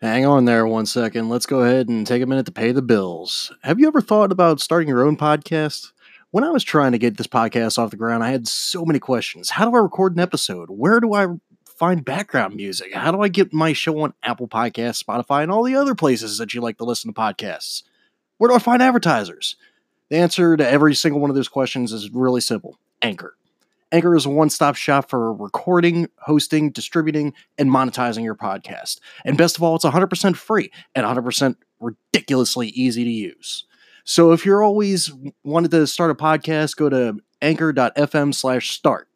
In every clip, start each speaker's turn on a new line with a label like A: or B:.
A: Hang on there one second. Let's go ahead and take a minute to pay the bills. Have you ever thought about starting your own podcast? When I was trying to get this podcast off the ground, I had so many questions. How do I record an episode? Where do I find background music? How do I get my show on Apple Podcasts, Spotify, and all the other places that you like to listen to podcasts? Where do I find advertisers? The answer to every single one of those questions is really simple Anchor. Anchor is a one stop shop for recording, hosting, distributing, and monetizing your podcast. And best of all, it's 100% free and 100% ridiculously easy to use. So if you're always wanted to start a podcast, go to anchor.fm slash start.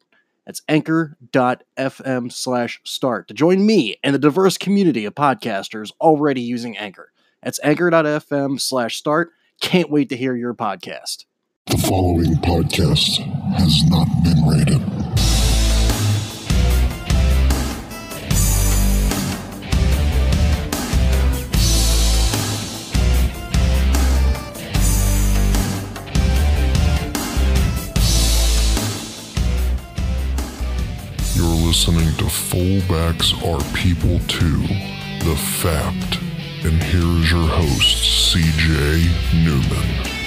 A: That's anchor.fm slash start to join me and the diverse community of podcasters already using Anchor. That's anchor.fm slash start. Can't wait to hear your podcast.
B: The following podcast has not been rated. You're listening to Fullbacks Are People Too, The Fact. And here's your host, CJ Newman.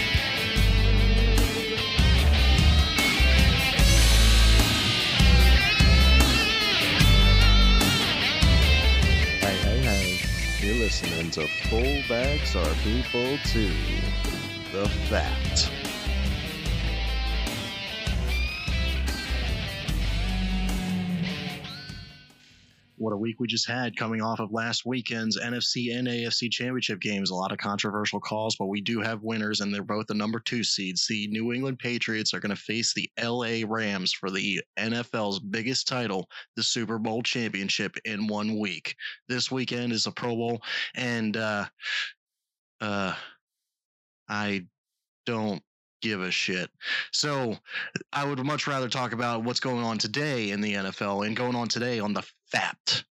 C: Listening to Fullbacks Are People Too. The Fact. What a week we just had coming off of last weekend's NFC and AFC championship games. A lot of controversial calls, but we do have winners, and they're both the number two seeds. The New England Patriots are going to face the LA Rams for the NFL's biggest title, the Super Bowl championship, in one week. This weekend is a Pro Bowl, and uh, uh, I don't give a shit. So I would much rather talk about what's going on today in the NFL and going on today on the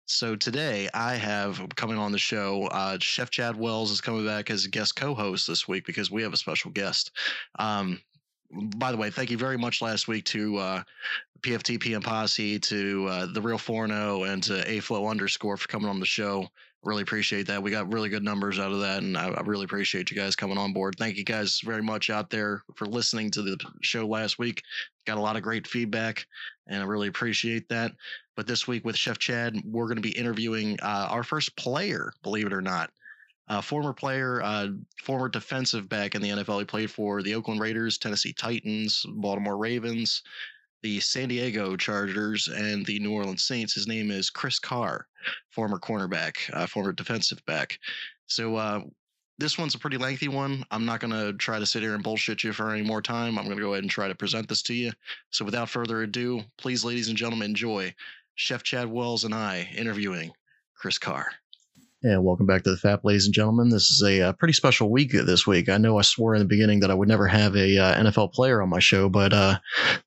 C: So today I have coming on the show, uh, Chef Chad Wells is coming back as a guest co-host this week because we have a special guest. Um, by the way, thank you very much last week to uh, PFT PM Posse, to uh, the Real Forno, and to AFlow underscore for coming on the show. Really appreciate that. We got really good numbers out of that, and I, I really appreciate you guys coming on board. Thank you guys very much out there for listening to the show last week. Got a lot of great feedback, and I really appreciate that. But this week with Chef Chad, we're going to be interviewing uh, our first player, believe it or not. Uh, former player, uh, former defensive back in the NFL. He played for the Oakland Raiders, Tennessee Titans, Baltimore Ravens, the San Diego Chargers, and the New Orleans Saints. His name is Chris Carr, former cornerback, uh, former defensive back. So uh, this one's a pretty lengthy one. I'm not going to try to sit here and bullshit you for any more time. I'm going to go ahead and try to present this to you. So without further ado, please, ladies and gentlemen, enjoy Chef Chad Wells and I interviewing Chris Carr. And welcome back to the FAP, ladies and gentlemen. This is a, uh pretty special week this week. I know I swore in the beginning that I would never have a uh, NFL player on my show, but uh,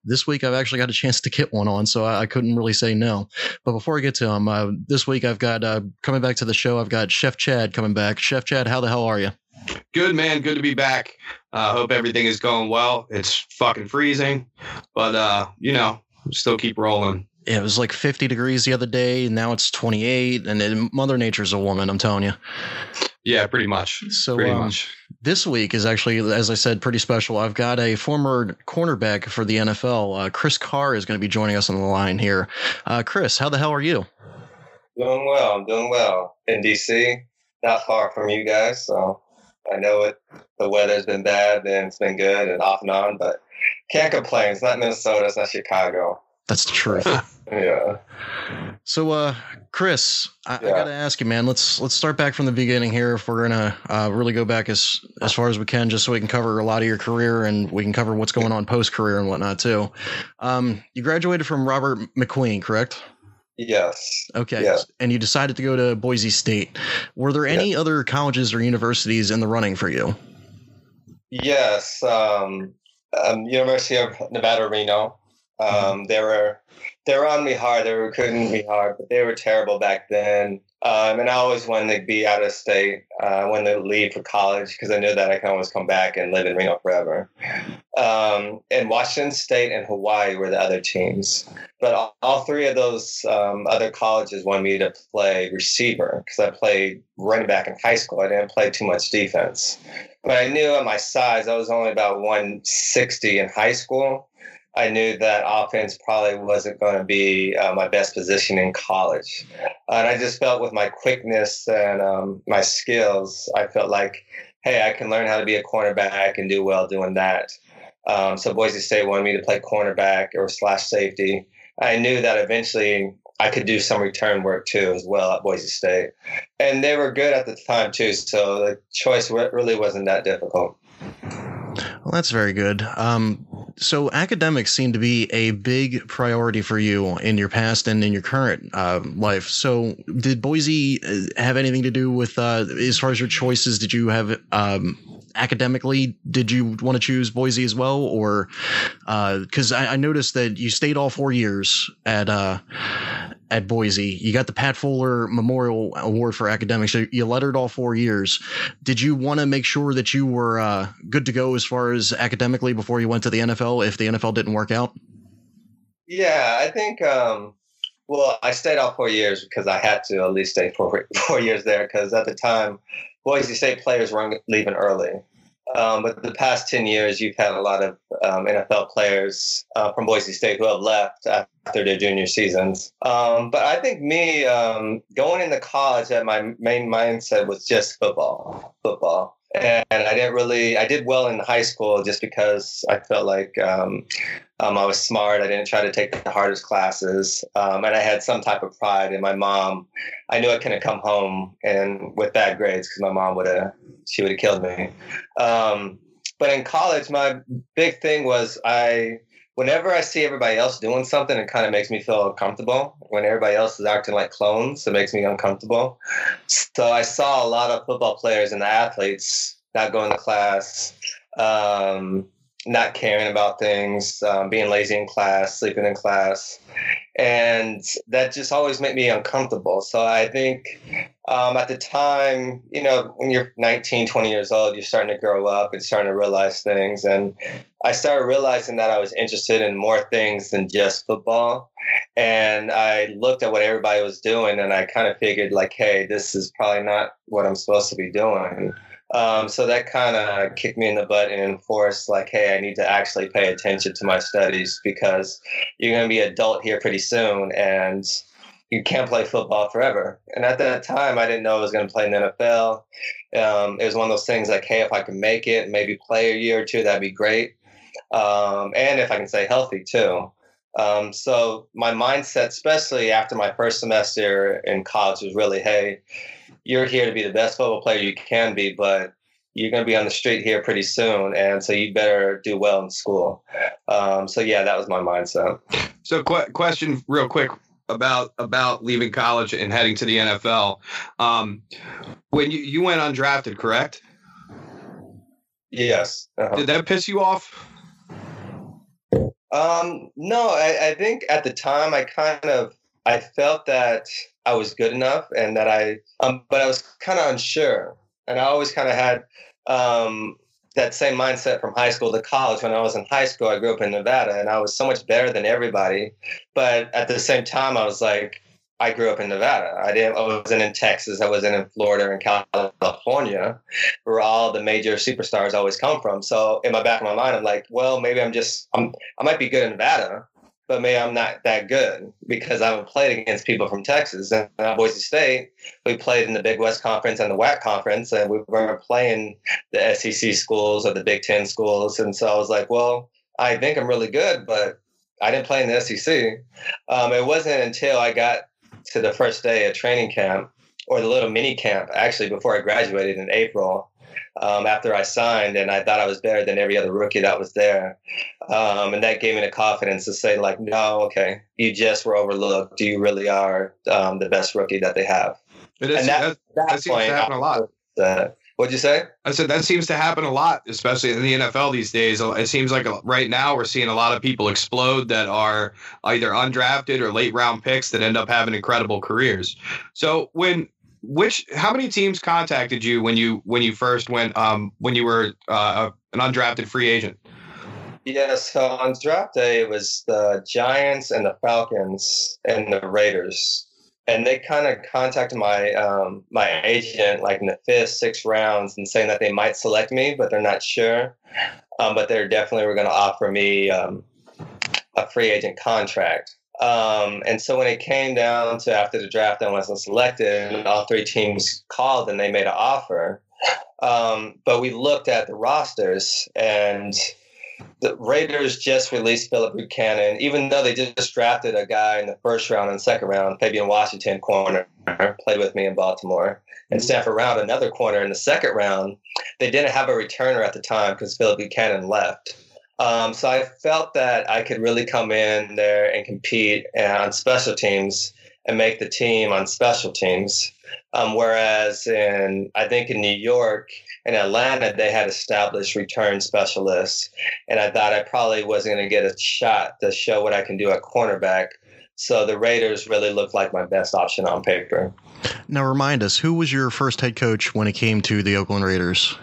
C: this week I've actually got a chance to get one on, so I, I couldn't really say no. But before I get to him, uh, this week I've got uh, coming back to the show. I've got Chef Chad coming back. Chef Chad, how the hell are you?
D: Good man, good to be back. Uh, hope everything is going well. It's fucking freezing, but you know, still keep rolling.
A: Yeah, it was like 50 degrees the other day, and now it's 28. And then Mother Nature's a woman, I'm telling you.
D: Yeah, pretty much.
A: So
D: pretty
A: um,
D: much.
A: this week is actually, as I said, pretty special. I've got a former cornerback for the NFL. Uh, Chris Carr is going to be joining us on the line here. Uh, Chris, how the hell are you?
E: Doing well. I'm doing well in DC. Not far from you guys, so I know it. The weather's been bad and it's been good and off and on, but can't complain. It's not Minnesota. It's not Chicago.
A: That's the truth.
E: Yeah.
A: So, uh, Chris, I, I got to ask you, man. Let's let's start back from the beginning here. If we're gonna uh, really go back as as far as we can, just so we can cover a lot of your career and we can cover what's going on post career and whatnot too. Um, you graduated from Robert McQueen, correct?
E: Yes.
A: Okay.
E: Yeah.
A: And you decided to go to Boise State. Were there any other colleges or universities in the running for you?
E: Yes. Um, um, University of Nevada, Reno. Um, They were they were on me hard. They were recruiting me hard, but they were terrible back then. Um, and I always wanted to be out of state. Uh, wanted to leave for college because I knew that I can always come back and live in Reno forever. Um, and Washington State and Hawaii were the other teams. But all, all three of those um, other colleges wanted me to play receiver because I played running back in high school. I didn't play too much defense. But I knew at my size, I was only about 160 in high school. I knew that offense probably wasn't going to be uh, my best position in college. And I just felt with my quickness and um, my skills, I felt like, hey, I can learn how to be a cornerback and do well doing that. Um, so Boise State wanted me to play cornerback or slash safety. I knew that eventually I could do some return work too as well at Boise State. And they were good at the time too, so the choice really wasn't that difficult.
C: Well, that's very good. Um, so academics seem to be a big priority for you in your past and in your current uh, life. So did Boise uh, have anything to do with uh, as far as your choices? Did you have um, academically? Did you want to choose Boise as well, or because uh, I, I, noticed that you stayed all four years at uh, at Boise. You got the Pat Fuller Memorial Award for academics. You lettered all four years. Did you want to make sure that you were uh, good to go as far as academically before you went to the NFL if the NFL didn't work out?
E: Yeah, I think. Um, well, I stayed all four years because I had to at least stay four four years there because at the time, Boise State players were leaving early. Um, but the past 10 years, you've had a lot of um, NFL players uh, from Boise State who have left after their junior seasons. Um, but I think me um, going into college, that my main mindset was just football, football and I didn't really. I did well in high school just because I felt like um, um, I was smart. I didn't try to take the hardest classes, um, and I had some type of pride in my mom. I knew I couldn't come home and with bad grades because my mom would have she would have killed me. Um, but in college, my big thing was I whenever I see everybody else doing something, it kind of makes me feel uncomfortable. When everybody else is acting like clones, it makes me uncomfortable. So I saw a lot of football players and the athletes not going to class, um, not caring about things, um, being lazy in class, sleeping in class. And that just always made me uncomfortable. So I think um, at the time, you know, when you're 19, 20 years old, you're starting to grow up and starting to realize things. And I started realizing that I was interested in more things than just football. And I looked at what everybody was doing and I kind of figured, like, hey, this is probably not what I'm supposed to be doing. Um, so that kind of kicked me in the butt and enforced, like, hey, I need to actually pay attention to my studies because you're going to be adult here pretty soon and you can't play football forever. And at that time, I didn't know I was going to play in the NFL. Um, it was one of those things like, hey, if I can make it, maybe play a year or two, that'd be great. Um, and if I can stay healthy too. Um, so my mindset, especially after my first semester in college, was really, hey, you're here to be the best football player you can be, but you're going to be on the street here pretty soon, and so you better do well in school. Um, so yeah, that was my mindset.
D: So, qu- question, real quick about about leaving college and heading to the NFL. Um, when you you went undrafted, correct?
E: Yes.
D: Uh-huh. Did that piss you off?
E: Um, no, I, I think at the time I kind of I felt that I was good enough and that I, um, but I was kind of unsure. And I always kind of had um, that same mindset from high school to college. When I was in high school, I grew up in Nevada and I was so much better than everybody. But at the same time, I was like, I grew up in Nevada. I didn't. I wasn't in Texas. I wasn't in Florida and California, where all the major superstars always come from. So in my back of my mind, I'm like, well, maybe I'm just. I'm. I might be good in Nevada, but maybe I'm not that good because I haven't played against people from Texas. And Boise State, we played in the Big West Conference and the WAC Conference, and we weren't playing the SEC schools or the Big Ten schools. And so I was like, well, I think I'm really good, but I didn't play in the SEC. Um, it wasn't until I got to the first day of training camp or the little mini camp, actually, before I graduated in April, um, after I signed, and I thought I was better than every other rookie that was there. Um, and that gave me the confidence to say, like, no, okay, you just were overlooked. You really are um, the best rookie that they have.
D: It is, and that, that, that, that seems to happen a lot.
E: Uh, what'd you say?
D: I said that seems to happen a lot, especially in the NFL these days. It seems like right now we're seeing a lot of people explode that are either undrafted or late round picks that end up having incredible careers. So when which how many teams contacted you when you when you first went um when you were uh, an undrafted free agent?
E: Yeah, so on draft day, it was the Giants and the Falcons and the Raiders. And they kind of contacted my um, my agent like in the fifth, sixth rounds and saying that they might select me, but they're not sure. Um, but they're definitely were going to offer me um, a free agent contract. Um, and so when it came down to after the draft, I wasn't selected, and all three teams called and they made an offer. Um, but we looked at the rosters, and the Raiders just released Phillip Buchanan, even though they just drafted a guy in the first round and second round, Fabian Washington, corner, played with me in Baltimore, and mm-hmm. Stanford Routt, another corner in the second round. They didn't have a returner at the time because Phillip Buchanan left. Um, so I felt that I could really come in there and compete on special teams and make the team on special teams. Um, whereas in, I think in New York and Atlanta, they had established return specialists. And I thought I probably wasn't going to get a shot to show what I can do at cornerback. So the Raiders really looked like my best option on paper.
A: Now, remind us, who was your first head coach when it came to the Oakland Raiders?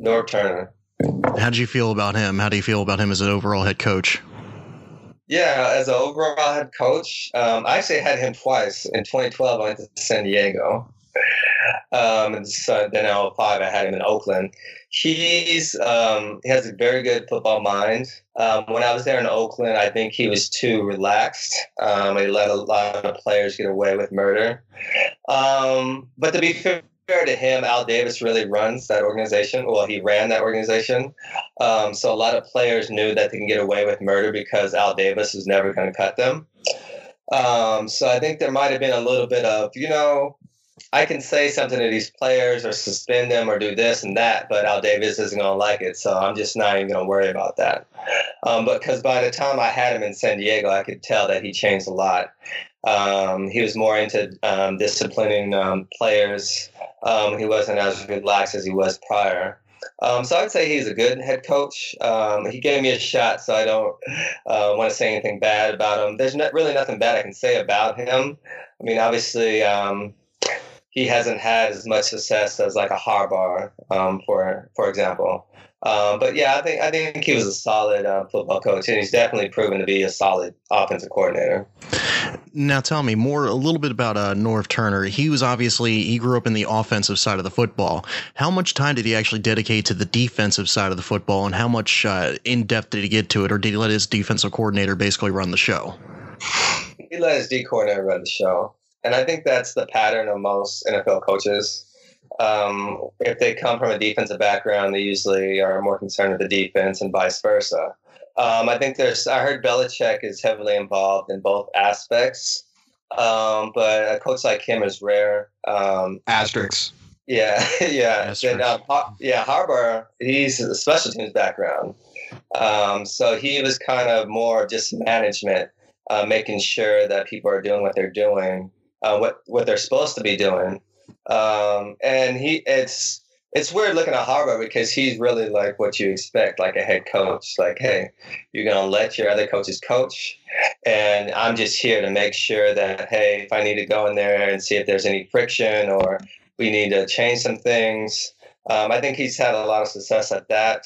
E: Norv Turner.
A: How did you feel about him? How do you feel about him as an overall head coach?
E: Yeah, as an overall head coach, um, I actually had him twice. In 2012, I went to San Diego. Um, and so then in 05, I had him in Oakland. He's um, he has a very good football mind. Um, when I was there in Oakland, I think he was too relaxed. Um, he let a lot of players get away with murder. Um, but to be fair, fair to him, Al Davis really runs that organization. Well, he ran that organization. Um, so a lot of players knew that they can get away with murder because Al Davis was never going to cut them. Um, so I think there might have been a little bit of, you know, I can say something to these players or suspend them or do this and that, but Al Davis isn't going to like it. So I'm just not even going to worry about that. Um, because by the time I had him in San Diego, I could tell that he changed a lot. Um, he was more into um, disciplining um, players. Um, he wasn't as relaxed as he was prior. Um, so I'd say he's a good head coach. Um, he gave me a shot, so I don't uh, want to say anything bad about him. There's not, really nothing bad I can say about him. I mean, obviously, he hasn't had as much success as like a Harbaugh, um, for for example. Um, but yeah, I think I think he was a solid uh, football coach, and he's definitely proven to be a solid offensive coordinator.
A: Now, tell me more a little bit about uh, Norv Turner. He was obviously he grew up in the offensive side of the football. How much time did he actually dedicate to the defensive side of the football, and how much uh, in depth did he get to it, or did he let his defensive coordinator basically run the show?
E: He let his D coordinator run the show, and I think that's the pattern of most NFL coaches. Um, if they come from a defensive background, they usually are more concerned with the defense, and vice versa. Um, I think there's. I heard Belichick is heavily involved in both aspects, um, but a coach like him is rare. Um,
D: asterisk.
E: Yeah, yeah. Then, um, yeah, Harbaugh, He's a special teams background, um, so he was kind of more just management, uh, making sure that people are doing what they're doing, uh, what what they're supposed to be doing, um, and he it's it's weird looking at Harbaugh because he's really like what you expect, like a head coach. Like, hey, you're gonna let your other coaches coach, and I'm just here to make sure that hey, if I need to go in there and see if there's any friction or we need to change some things. Um, I think he's had a lot of success at that,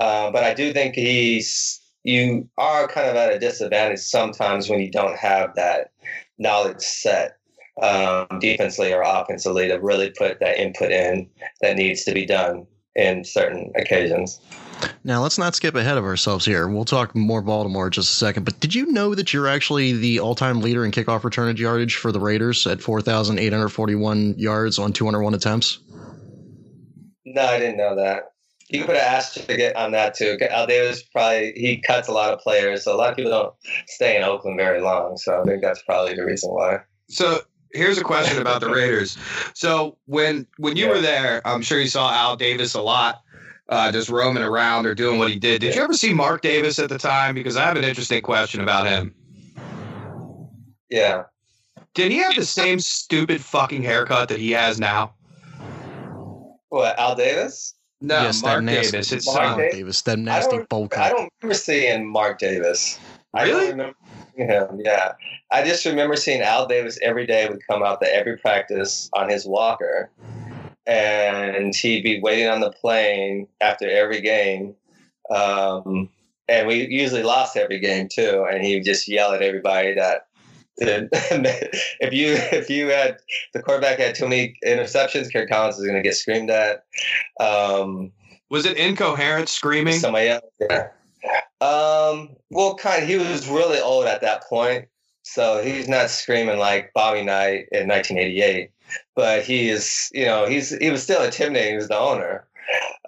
E: uh, but I do think he's you are kind of at a disadvantage sometimes when you don't have that knowledge set um, defensively or offensively to really put that input in that needs to be done in certain occasions.
A: Now, let's not skip ahead of ourselves here. We'll talk more Baltimore in just a second. But did you know that you're actually the all time leader in kickoff return yardage for the Raiders at 4,841 yards on 201 attempts?
E: No, I didn't know that. You could have asked to get on that too. Al Davis probably he cuts a lot of players, so a lot of people don't stay in Oakland very long. So I think that's probably the reason why.
D: So here's a question about the Raiders. So when when you yeah. were there, I'm sure you saw Al Davis a lot, uh, just roaming around or doing what he did. Did you ever see Mark Davis at the time? Because I have an interesting question about him.
E: Yeah.
D: Did he have the same stupid fucking haircut that he has now?
E: What Al Davis?
D: No, yes, Mark Davis. It's
A: Mark Davis. Davis. That nasty bowl cut.
E: I don't remember seeing Mark Davis.
D: Really?
E: I don't remember him. Yeah, I just remember seeing Al Davis every day would come out to every practice on his walker, and he'd be waiting on the plane after every game. Um, and we usually lost every game too. And he would just yell at everybody that if you if you had the quarterback had too many interceptions, Kerry Collins is going to get screamed at. Um,
D: was it incoherent screaming?
E: Somebody else. Yeah. Um, well, kind of. He was really old at that point, so he's not screaming like Bobby Knight in 1988. But he is, you know, he's he was still intimidating. He was the owner.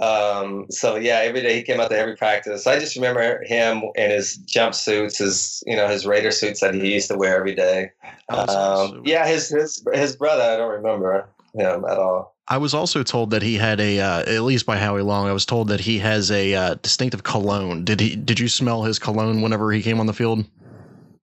E: Um, so yeah, every day he came out to every practice. I just remember him in his jumpsuits, his you know his Raider suits that he used to wear every day. Um, yeah, his his his brother. I don't remember him at all.
A: I was also told that he had a, uh, at least by Howie Long, I was told that he has a uh, distinctive cologne. Did he? Did you smell his cologne whenever he came on the field?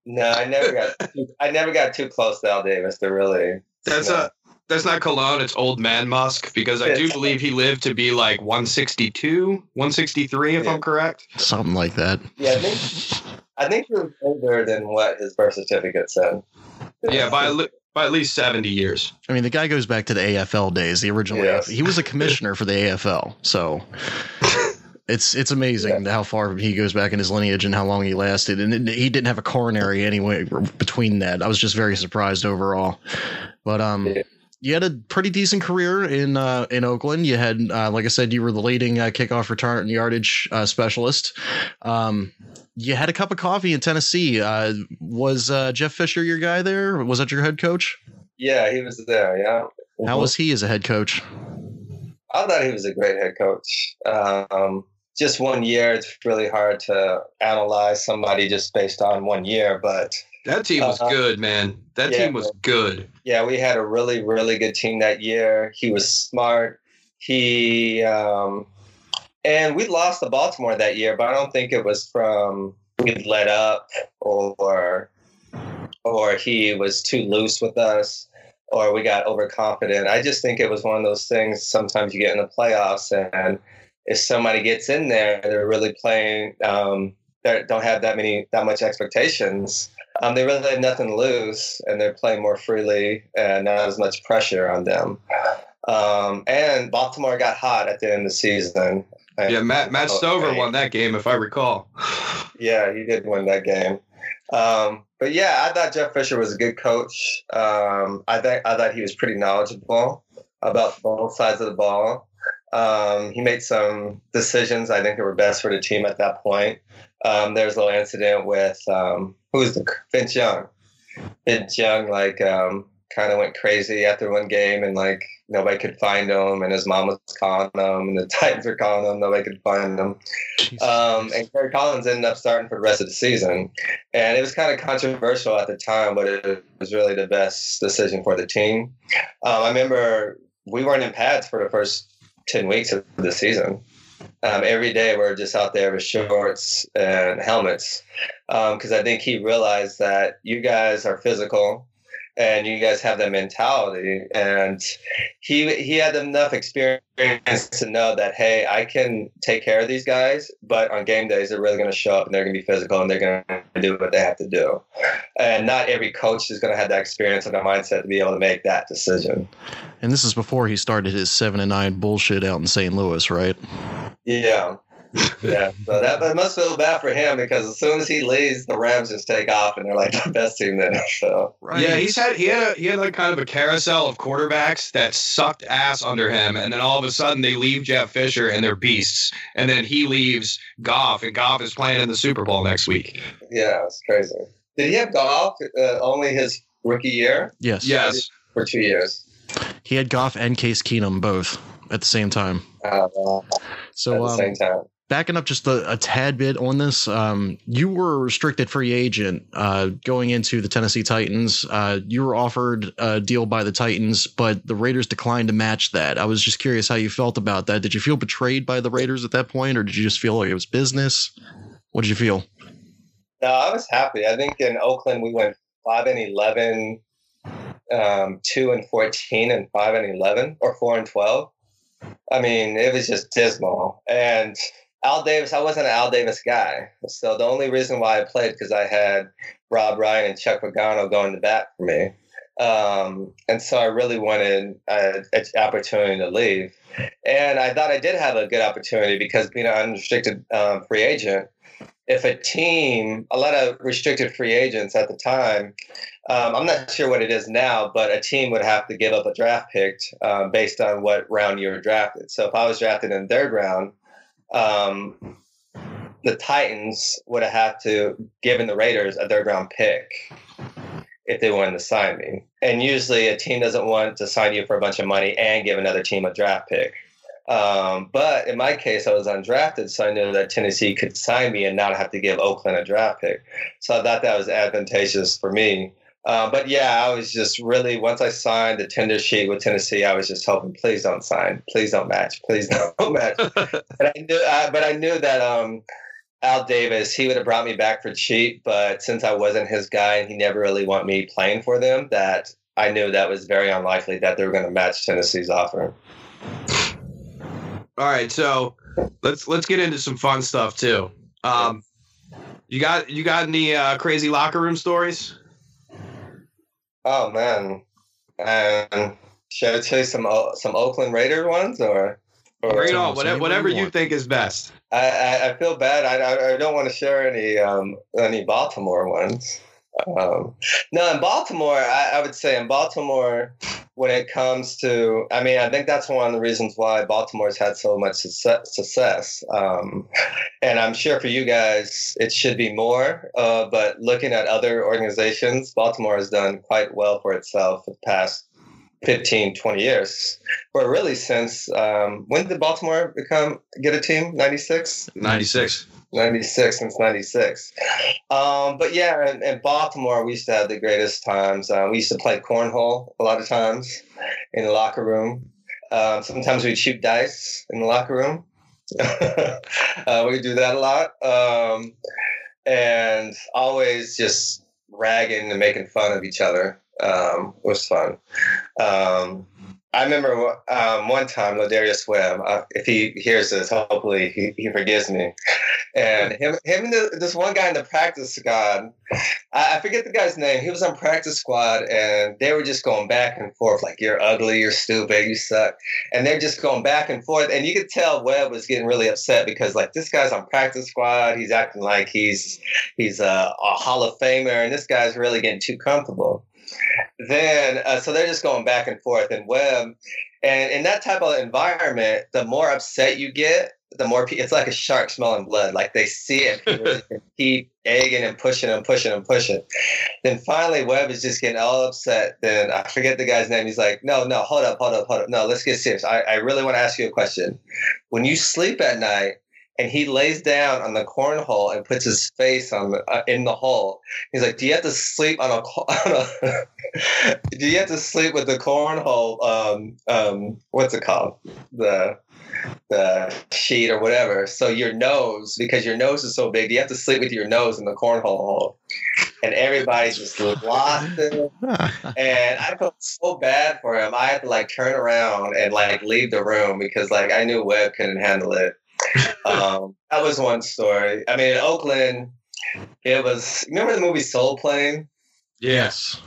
E: No, I never got. Too, I never got too close to Al Davis to really.
D: That's a that's not cologne. It's old man musk because I do believe he lived to be like 162, 163, if yeah. I'm correct.
A: Something like that.
E: Yeah, I think I think he was older than what his birth certificate said.
D: Yeah, by by at least 70 years.
A: I mean, the guy goes back to the AFL days, the original. Yes. AFL. He was a commissioner for the AFL, so it's it's amazing yeah. how far he goes back in his lineage and how long he lasted. And it, he didn't have a coronary anyway between that. I was just very surprised overall. But um. Yeah you had a pretty decent career in uh, in Oakland. You had, uh, like I said, you were the leading uh, kickoff return and yardage uh, specialist. Um, you had a cup of coffee in Tennessee. Uh, was uh, Jeff Fisher your guy there? Was that your head coach?
E: Yeah, he was there. Yeah.
A: How was he as a head coach?
E: I thought he was a great head coach. Um, just one year, it's really hard to analyze somebody just based on one year, but
D: that team was uh, good, man. That yeah, team was good.
E: Yeah, we had a really, really good team that year. He was smart. He um, and we lost to Baltimore that year, but I don't think it was from we let up or or he was too loose with us or we got overconfident. I just think it was one of those things. Sometimes you get in the playoffs and if somebody gets in there, they're really playing. Um, they don't have that many that much expectations um, they really have nothing to lose, and they're playing more freely and not as much pressure on them. Um, and Baltimore got hot at the end of the season.
D: Yeah, Matt Matt Stover won that game, if I recall.
E: Yeah, he did win that game. Um, but yeah, I thought Jeff Fisher was a good coach. Um, I think I thought he was pretty knowledgeable about both sides of the ball. Um, he made some decisions I think that were best for the team at that point. Um, there was a little incident with um, who was the Vince Young. Vince Young like um, kind of went crazy after one game, and like nobody could find him, and his mom was calling him, and the Titans were calling him, nobody could find him. Um, and Kerry Collins ended up starting for the rest of the season, and it was kind of controversial at the time, but it was really the best decision for the team. Um, I remember we weren't in pads for the first ten weeks of the season um, every day we're just out there with shorts and helmets because um, I think he realized that you guys are physical and you guys have that mentality. And he he had enough experience to know that hey i can take care of these guys but on game days they're really going to show up and they're going to be physical and they're going to do what they have to do. And not every coach is going to have that experience and the mindset to be able to make that decision.
A: And this is before he started his seven and nine bullshit out in st louis right
E: yeah yeah, so that, that must feel bad for him because as soon as he leaves, the Rams just take off and they're like the best team in the NFL.
D: Right. Yeah, he's had he had a, he had like kind of a carousel of quarterbacks that sucked ass under him, and then all of a sudden they leave Jeff Fisher and they're beasts, and then he leaves Goff, and Goff is playing in the Super Bowl next week.
E: Yeah, it's crazy. Did he have Goff uh, only his rookie year?
A: Yes.
D: Yes.
E: For two years.
A: He had Goff and Case Keenum both at the same time.
E: Uh,
A: so
E: at the um, same time
A: backing up just a, a tad bit on this, um, you were a restricted free agent uh, going into the Tennessee Titans. Uh, you were offered a deal by the Titans, but the Raiders declined to match that. I was just curious how you felt about that. Did you feel betrayed by the Raiders at that point, or did you just feel like it was business? What did you feel?
E: No, I was happy. I think in Oakland we went five and eleven, um, two and fourteen, and five and eleven, or four and twelve. I mean, it was just dismal, and Al Davis, I wasn't an Al Davis guy. So the only reason why I played because I had Rob Ryan and Chuck Pagano going to bat for me. Um, and so I really wanted an opportunity to leave. And I thought I did have a good opportunity because being an unrestricted um, free agent, if a team, a lot of restricted free agents at the time, um, I'm not sure what it is now, but a team would have to give up a draft pick um, based on what round you were drafted. So if I was drafted in third round, um, the Titans would have had to given the Raiders a third round pick if they wanted to sign me. And usually a team doesn't want to sign you for a bunch of money and give another team a draft pick. Um, but in my case, I was undrafted, so I knew that Tennessee could sign me and not have to give Oakland a draft pick. So I thought that was advantageous for me. Uh, but yeah, I was just really once I signed the tender sheet with Tennessee, I was just hoping, please don't sign, please don't match, please don't match. but I knew, uh, but I knew that um, Al Davis, he would have brought me back for cheap, but since I wasn't his guy and he never really wanted me playing for them, that I knew that was very unlikely that they were going to match Tennessee's offer.
D: All right, so let's let's get into some fun stuff too. Um, you got you got any uh, crazy locker room stories?
E: Oh man, and should I you some some Oakland Raider ones or?
D: or Bring it on, whatever, whatever you think is best.
E: I, I, I feel bad. I, I, don't want to share any um, any Baltimore ones. Um, no, in Baltimore, I, I, would say in Baltimore, when it comes to, I mean, I think that's one of the reasons why Baltimore's had so much success. success. Um, and I'm sure for you guys, it should be more. Uh, but looking at other organizations, Baltimore has done quite well for itself for the past 15, 20 years. But really since, um, when did Baltimore become, get a team? 96?
D: 96.
E: 96 since 96 um, but yeah in, in, baltimore we used to have the greatest times. Um, we used to play cornhole a lot of times in the locker room. Um, sometimes we'd shoot dice in the locker room. Uh, we do that a lot. Um, and always just ragging and making fun of each other um, was fun. Um, I remember um, one time Ladarius Webb. Uh, if he hears this, hopefully he, he forgives me. And him, him, and the, this one guy in the practice squad. I, I, forget the guy's name. He was on practice squad, and they were just going back and forth, like "You're ugly, you're stupid, you suck," and they're just going back and forth. And you could tell Webb was getting really upset because, like, this guy's on practice squad. He's acting like he's he's a, a Hall of Famer, and this guy's really getting too comfortable then uh, so they're just going back and forth and Webb. And in that type of environment the more upset you get the more pe- it's like a shark smelling blood. Like they see it. Keep egging and pushing and pushing and pushing. Then finally Webb is just getting all upset. Then i forget the guy's name. He's like no no hold up hold up hold up. No let's get serious. I, I really want to ask you a question. When you sleep at night and he lays down on the cornhole and puts his face on the, uh, in the hole. He's like, "Do you have to sleep on a, on a do you have to sleep with the cornhole? Um, um, what's it called? The the sheet or whatever. So your nose, because your nose is so big, do you have to sleep with your nose in the cornhole hole." And everybody's just lost it. and I felt so bad for him. I had to like turn around and like leave the room because like I knew Webb couldn't handle it um, that was one story. I mean, in Oakland, it was. Remember the movie Soul Plane?
D: Yes.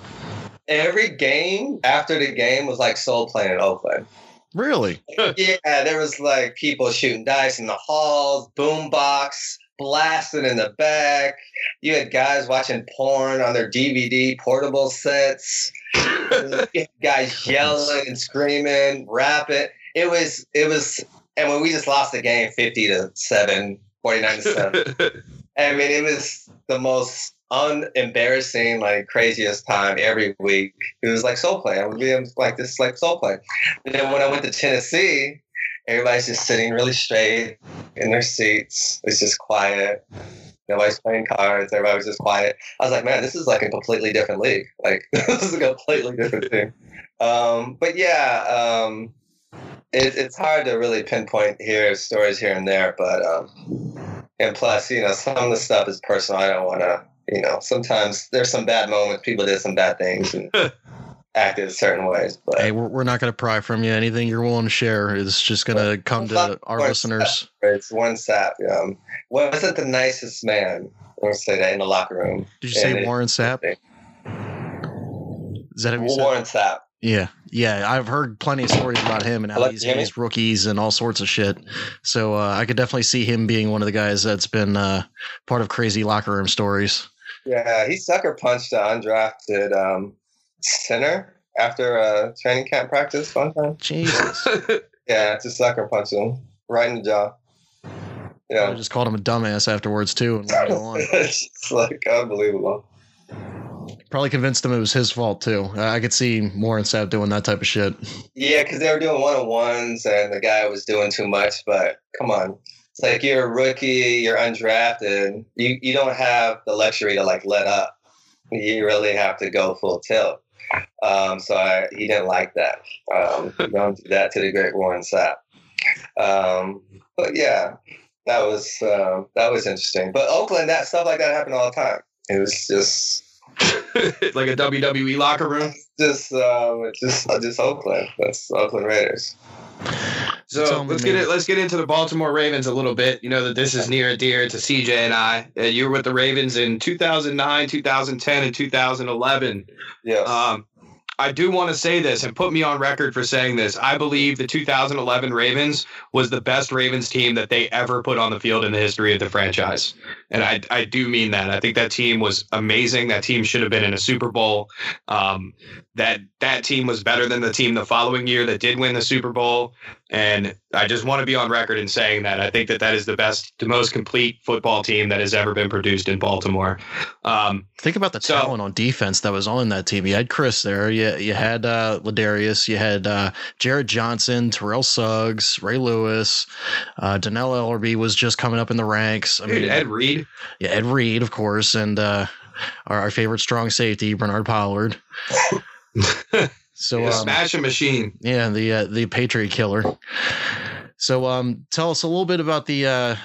E: Every game after the game was like Soul Plane in Oakland.
A: Really?
E: yeah, there was like people shooting dice in the halls, boombox blasting in the back. You had guys watching porn on their DVD portable sets. guys yelling and screaming, rapping. It was it was and when we just lost the game 50 to 7, 49 to 7. I mean, it was the most unembarrassing, like craziest time every week. It was like soul play. I would be like this, like soul play. And then when I went to Tennessee, everybody's just sitting really straight in their seats. It's just quiet. Nobody's playing cards. Everybody was just quiet. I was like, man, this is like a completely different league. Like this is a completely different thing. Um, but yeah, um, it, it's hard to really pinpoint here stories here and there, but um, and plus, you know, some of the stuff is personal. I don't want to, you know, sometimes there's some bad moments. People did some bad things and acted certain ways. But
A: hey, we're, we're not going to pry from you. Anything you're willing to share is just going to come to our listeners.
E: It's Warren Sapp. Um, wasn't the nicest man. I want to say that in the locker room.
A: Did you say Warren Sapp? Is that
E: Warren Sapp?
A: Yeah, yeah, I've heard plenty of stories about him and how he's he's rookies and all sorts of shit. So uh, I could definitely see him being one of the guys that's been uh, part of crazy locker room stories.
E: Yeah, he sucker punched an undrafted um, center after a training camp practice one time.
A: Jesus.
E: yeah, just sucker punched him right in the jaw.
A: Yeah, I just called him a dumbass afterwards too, and
E: it's like unbelievable.
A: Probably convinced him it was his fault too. I could see Warren Sapp doing that type of shit.
E: Yeah, because they were doing one on ones, and the guy was doing too much. But come on, it's like you're a rookie, you're undrafted. You you don't have the luxury to like let up. You really have to go full tilt. Um, so I, he didn't like that. Um, don't do that to the great Warren Sapp. Um, but yeah, that was uh, that was interesting. But Oakland, that stuff like that happened all the time. It was just
D: like a WWE locker room.
E: Just um, just just Oakland. That's Oakland Raiders.
D: So let's get it. Let's get into the Baltimore Ravens a little bit. You know that this is near and dear to CJ and I. Uh, you were with the Ravens in 2009, 2010, and 2011.
E: Yes.
D: Um, I do want to say this and put me on record for saying this. I believe the 2011 Ravens was the best Ravens team that they ever put on the field in the history of the franchise. And I, I do mean that. I think that team was amazing. That team should have been in a Super Bowl. Um, that that team was better than the team the following year that did win the Super Bowl. And I just want to be on record in saying that I think that that is the best, the most complete football team that has ever been produced in Baltimore. Um,
A: think about the so, talent on defense that was on that team. You had Chris there. You you had uh, Ladarius. You had uh, Jarrett Johnson, Terrell Suggs, Ray Lewis. Uh, Dannell Ellerbe was just coming up in the ranks.
D: I mean, Ed Reed.
A: Yeah, Ed Reed, of course, and uh, our, our favorite strong safety, Bernard Pollard.
D: so yeah, um, smash a machine.
A: Yeah, the uh, the Patriot killer. So, um, tell us a little bit about the uh,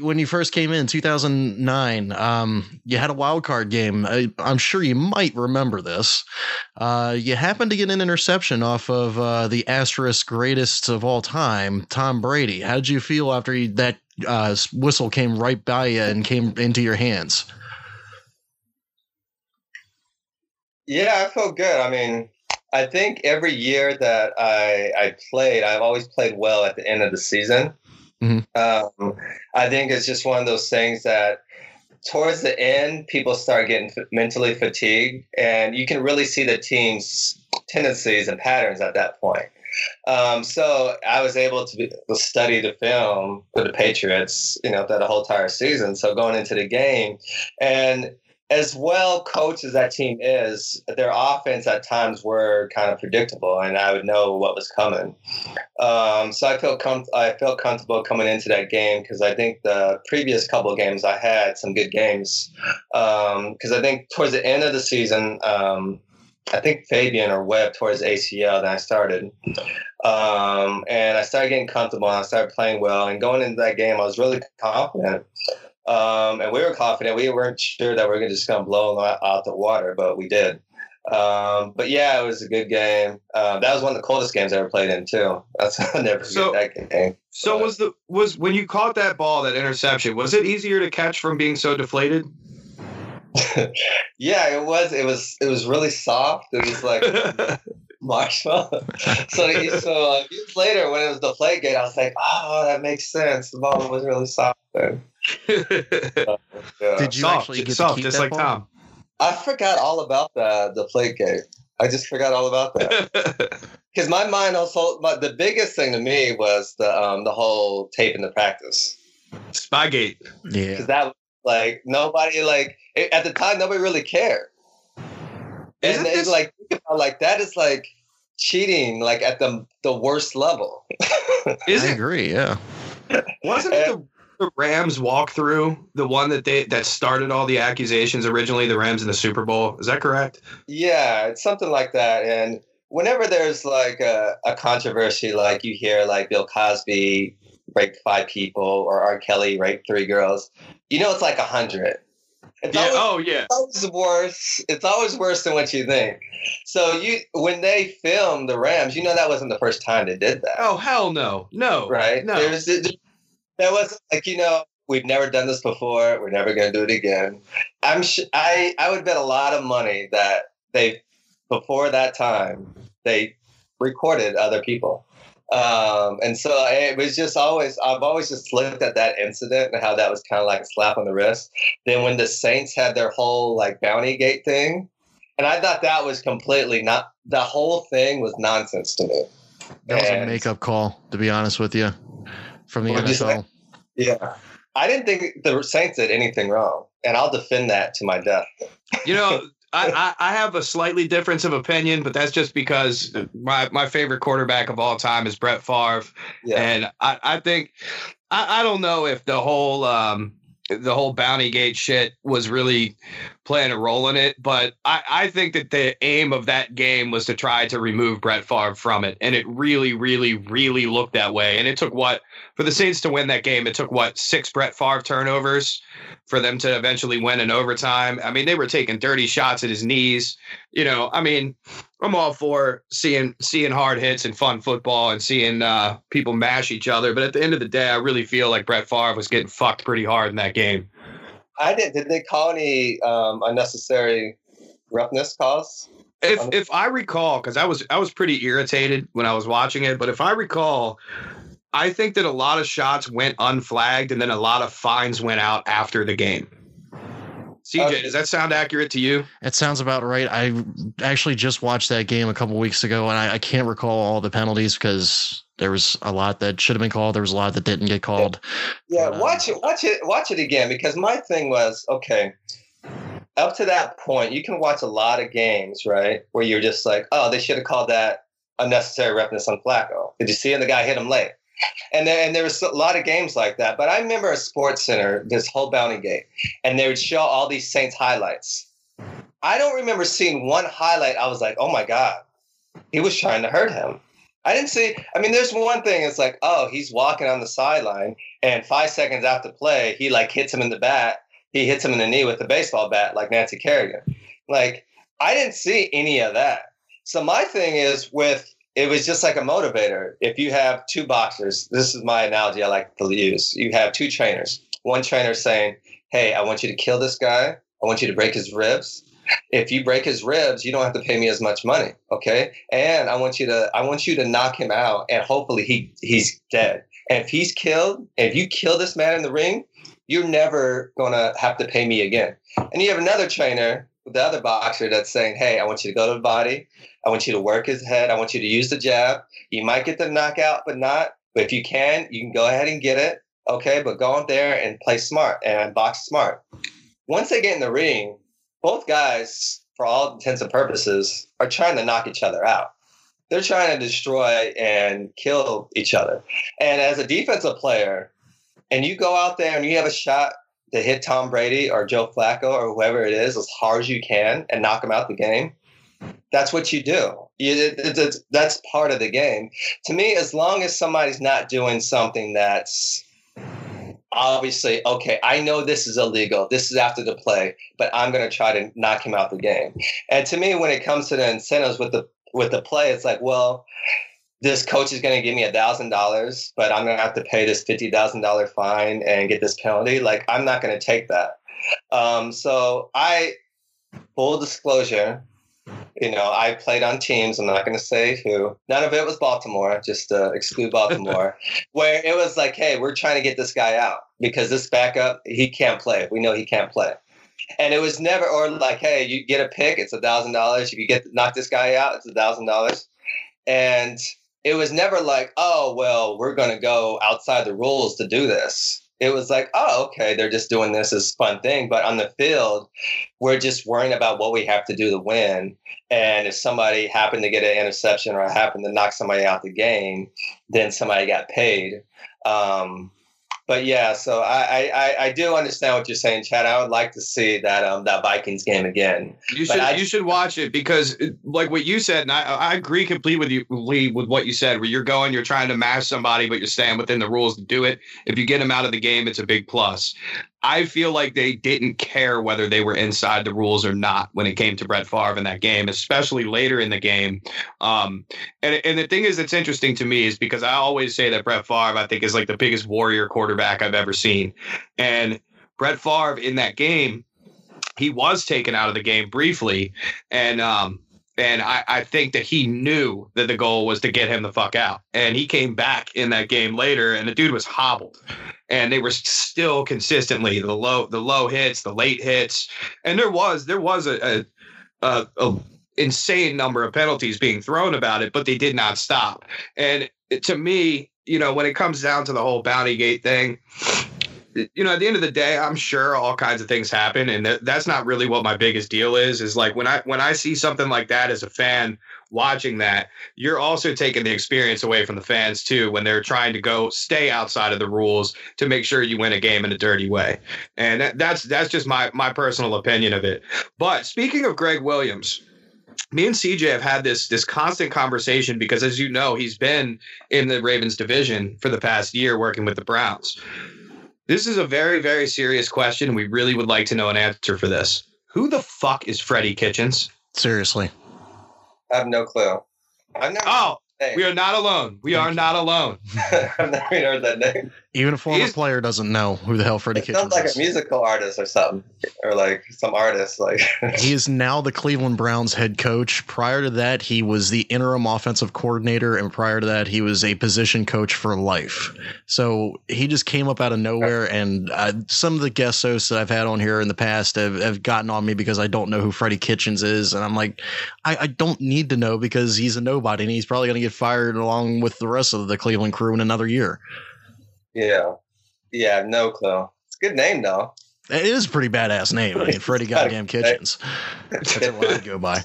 A: when you first came in 2009. Um, you had a wild card game. I, am sure you might remember this. Uh, you happened to get an interception off of uh, the asterisk greatest of all time, Tom Brady. How did you feel after he, that uh, whistle came right by you and came into your hands?
E: Yeah, I felt good. I mean, I think every year that I, I played, I've always played well at the end of the season. Mm-hmm. Um, I think it's just one of those things that towards the end, people start getting mentally fatigued, and you can really see the team's tendencies and patterns at that point. Um, so I was able to, be, to, study the film for the Patriots, you know, that whole entire season. So going into the game, and as well coached as that team is, their offense at times were kind of predictable, and I would know what was coming. Um, so I felt com- I felt comfortable coming into that game because I think the previous couple of games I had some good games. Because um, I think towards the end of the season, um, I think Fabian or Webb towards ACL. Then I started, um, and I started getting comfortable. and I started playing well, and going into that game, I was really confident. Um, and we were confident. We weren't sure that we were going to just come blow them out the water, but we did. Um, but yeah, it was a good game. Um, that was one of the coldest games I ever played in too. That's I never so, that game.
D: So but. was the was when you caught that ball, that interception, was it easier to catch from being so deflated?
E: yeah, it was. It was. It was really soft. It was like marshmallow. so so uh, years later, when it was the play gate, I was like, oh, that makes sense. The ball was really soft then.
A: Uh, yeah. Did you soft, actually get soft, just like ball? Tom?
E: I forgot all about the the play gate. I just forgot all about that. Because my mind also, my, the biggest thing to me was the um, the whole tape in the practice.
D: Spygate.
A: Yeah.
E: Because that was like nobody like at the time nobody really cared. Isn't and it's this... like like that is like cheating like at the the worst level.
A: Is I agree, yeah.
D: Wasn't it the, the Rams walkthrough the one that they that started all the accusations originally, the Rams in the Super Bowl? Is that correct?
E: Yeah, it's something like that. And whenever there's like a, a controversy, like you hear like Bill Cosby raped five people or R. Kelly raped three girls, you know it's like a hundred.
D: It's yeah. Always, oh yeah.
E: It's always worse. It's always worse than what you think. So you, when they filmed the Rams, you know that wasn't the first time they did that.
D: Oh hell no, no,
E: right?
D: No,
E: there's that wasn't like you know we've never done this before. We're never going to do it again. I'm sh- I I would bet a lot of money that they before that time they recorded other people. Um, and so it was just always, I've always just looked at that incident and how that was kind of like a slap on the wrist. Then when the Saints had their whole like bounty gate thing, and I thought that was completely not, the whole thing was nonsense to me.
A: That was and, a makeup call, to be honest with you, from the NFL.
E: yeah. I didn't think the Saints did anything wrong, and I'll defend that to my death.
D: You know, I, I, have a slightly difference of opinion, but that's just because my, my favorite quarterback of all time is Brett Favre. Yeah. And I, I think I, I don't know if the whole um, the whole bounty gate shit was really playing a role in it. But I, I think that the aim of that game was to try to remove Brett Favre from it. And it really, really, really looked that way. And it took what for the Saints to win that game, it took what six Brett Favre turnovers for them to eventually win in overtime. I mean, they were taking dirty shots at his knees. You know, I mean, I'm all for seeing seeing hard hits and fun football and seeing uh, people mash each other. But at the end of the day, I really feel like Brett Favre was getting fucked pretty hard in that game.
E: I did. Did they call any um, unnecessary roughness calls?
D: If if I recall, because I was I was pretty irritated when I was watching it, but if I recall, I think that a lot of shots went unflagged and then a lot of fines went out after the game. CJ, okay. does that sound accurate to you?
A: It sounds about right. I actually just watched that game a couple weeks ago, and I, I, can't recall all the penalties because there was a lot that should have been called. There was a lot that didn't get called.
E: Yeah, but, watch um, it, watch it, watch it again. Because my thing was okay. Up to that point, you can watch a lot of games, right, where you're just like, oh, they should have called that unnecessary roughness on Flacco. Did you see? And the guy hit him late. And there, and there was a lot of games like that. But I remember a Sports Center, this whole Bounty Gate, and they would show all these Saints highlights. I don't remember seeing one highlight. I was like, oh my God, he was trying to hurt him. I didn't see, I mean, there's one thing, it's like, oh, he's walking on the sideline, and five seconds after play, he like hits him in the bat. He hits him in the knee with the baseball bat, like Nancy Kerrigan. Like, I didn't see any of that. So my thing is with it was just like a motivator. If you have two boxers, this is my analogy I like to use. You have two trainers. One trainer saying, Hey, I want you to kill this guy. I want you to break his ribs. If you break his ribs, you don't have to pay me as much money. Okay. And I want you to I want you to knock him out and hopefully he he's dead. And if he's killed, if you kill this man in the ring, you're never gonna have to pay me again. And you have another trainer, the other boxer that's saying, Hey, I want you to go to the body. I want you to work his head. I want you to use the jab. You might get the knockout, but not. But if you can, you can go ahead and get it. Okay, but go out there and play smart and box smart. Once they get in the ring, both guys, for all intents and purposes, are trying to knock each other out. They're trying to destroy and kill each other. And as a defensive player, and you go out there and you have a shot to hit Tom Brady or Joe Flacco or whoever it is as hard as you can and knock them out the game, that's what you do. You, it, it, that's part of the game. To me, as long as somebody's not doing something that's obviously okay, I know this is illegal. This is after the play, but I'm going to try to knock him out the game. And to me, when it comes to the incentives with the with the play, it's like, well, this coach is going to give me a thousand dollars, but I'm going to have to pay this fifty thousand dollar fine and get this penalty. Like, I'm not going to take that. Um, so I, full disclosure, you know, I played on teams. I'm not going to say who. None of it was Baltimore, just to exclude Baltimore, where it was like, hey, we're trying to get this guy out because this backup, he can't play. We know he can't play. And it was never, or like, hey, you get a pick, it's a thousand dollars. If you get knock this guy out, it's a thousand dollars. And it was never like, oh, well, we're going to go outside the rules to do this it was like, oh, okay, they're just doing this as fun thing. But on the field, we're just worrying about what we have to do to win. And if somebody happened to get an interception or happened to knock somebody out the game, then somebody got paid. Um, but yeah, so I, I, I do understand what you're saying, Chad. I would like to see that um that Vikings game again.
D: You should I, you should watch it because like what you said, and I, I agree completely with you with what you said. Where you're going, you're trying to mash somebody, but you're staying within the rules to do it. If you get them out of the game, it's a big plus. I feel like they didn't care whether they were inside the rules or not when it came to Brett Favre in that game, especially later in the game. Um, and, and the thing is, that's interesting to me is because I always say that Brett Favre, I think, is like the biggest warrior quarterback I've ever seen. And Brett Favre in that game, he was taken out of the game briefly. And, um, And I, I think that he knew that the goal was to get him the fuck out. And he came back in that game later, and the dude was hobbled. And they were still consistently the low, the low hits, the late hits, and there was there was a, a, a, a insane number of penalties being thrown about it, but they did not stop. And to me, you know, when it comes down to the whole bounty gate thing, you know, at the end of the day, I'm sure all kinds of things happen, and th- that's not really what my biggest deal is. Is like when I when I see something like that as a fan watching that, you're also taking the experience away from the fans too when they're trying to go stay outside of the rules to make sure you win a game in a dirty way, and that, that's that's just my my personal opinion of it. But speaking of Gregg Williams me and CJ have had this this constant conversation because, as you know, he's been in the Ravens division for the past year working with the Browns. This is a very very serious question, we really would like to know an answer for this. Who the fuck is Freddie Kitchens?
A: Seriously,
E: I have no clue.
D: I've never oh, we are not alone. We are not alone.
E: I've never heard that name.
A: Even a former He's, player doesn't know who the hell Freddie it Kitchens
E: sounds like
A: is.
E: a musical artist or something, or like some artist. Like
A: he is now the Cleveland Browns head coach. Prior to that, he was the interim offensive coordinator, and prior to that, he was a position coach for life. So he just came up out of nowhere. And uh, some of the guest hosts that I've had on here in the past have, have gotten on me because I don't know who Freddie Kitchens is, and I'm like, I, I don't need to know because he's a nobody, and he's probably going to get fired along with the rest of the Cleveland crew in another year.
E: Yeah. Yeah, no clue. It's a good name though.
A: It is a pretty badass name. I mean, Freddie Goddamn Kitchens. That's what I'd go by.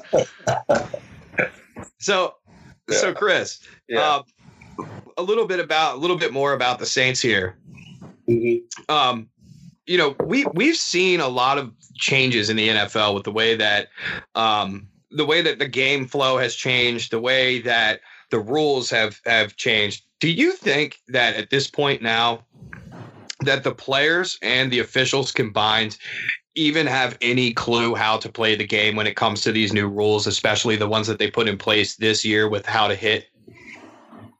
D: So, yeah. so Chris, yeah. Uh, a little bit about a little bit more about the Saints here. Mm-hmm. Um, you know, we we've seen a lot of changes in the NFL with the way that um, the way that the game flow has changed, the way that the rules have have changed. Do you think that at this point now that the players and the officials combined even have any clue how to play the game when it comes to these new rules, especially the ones that they put in place this year with how to hit?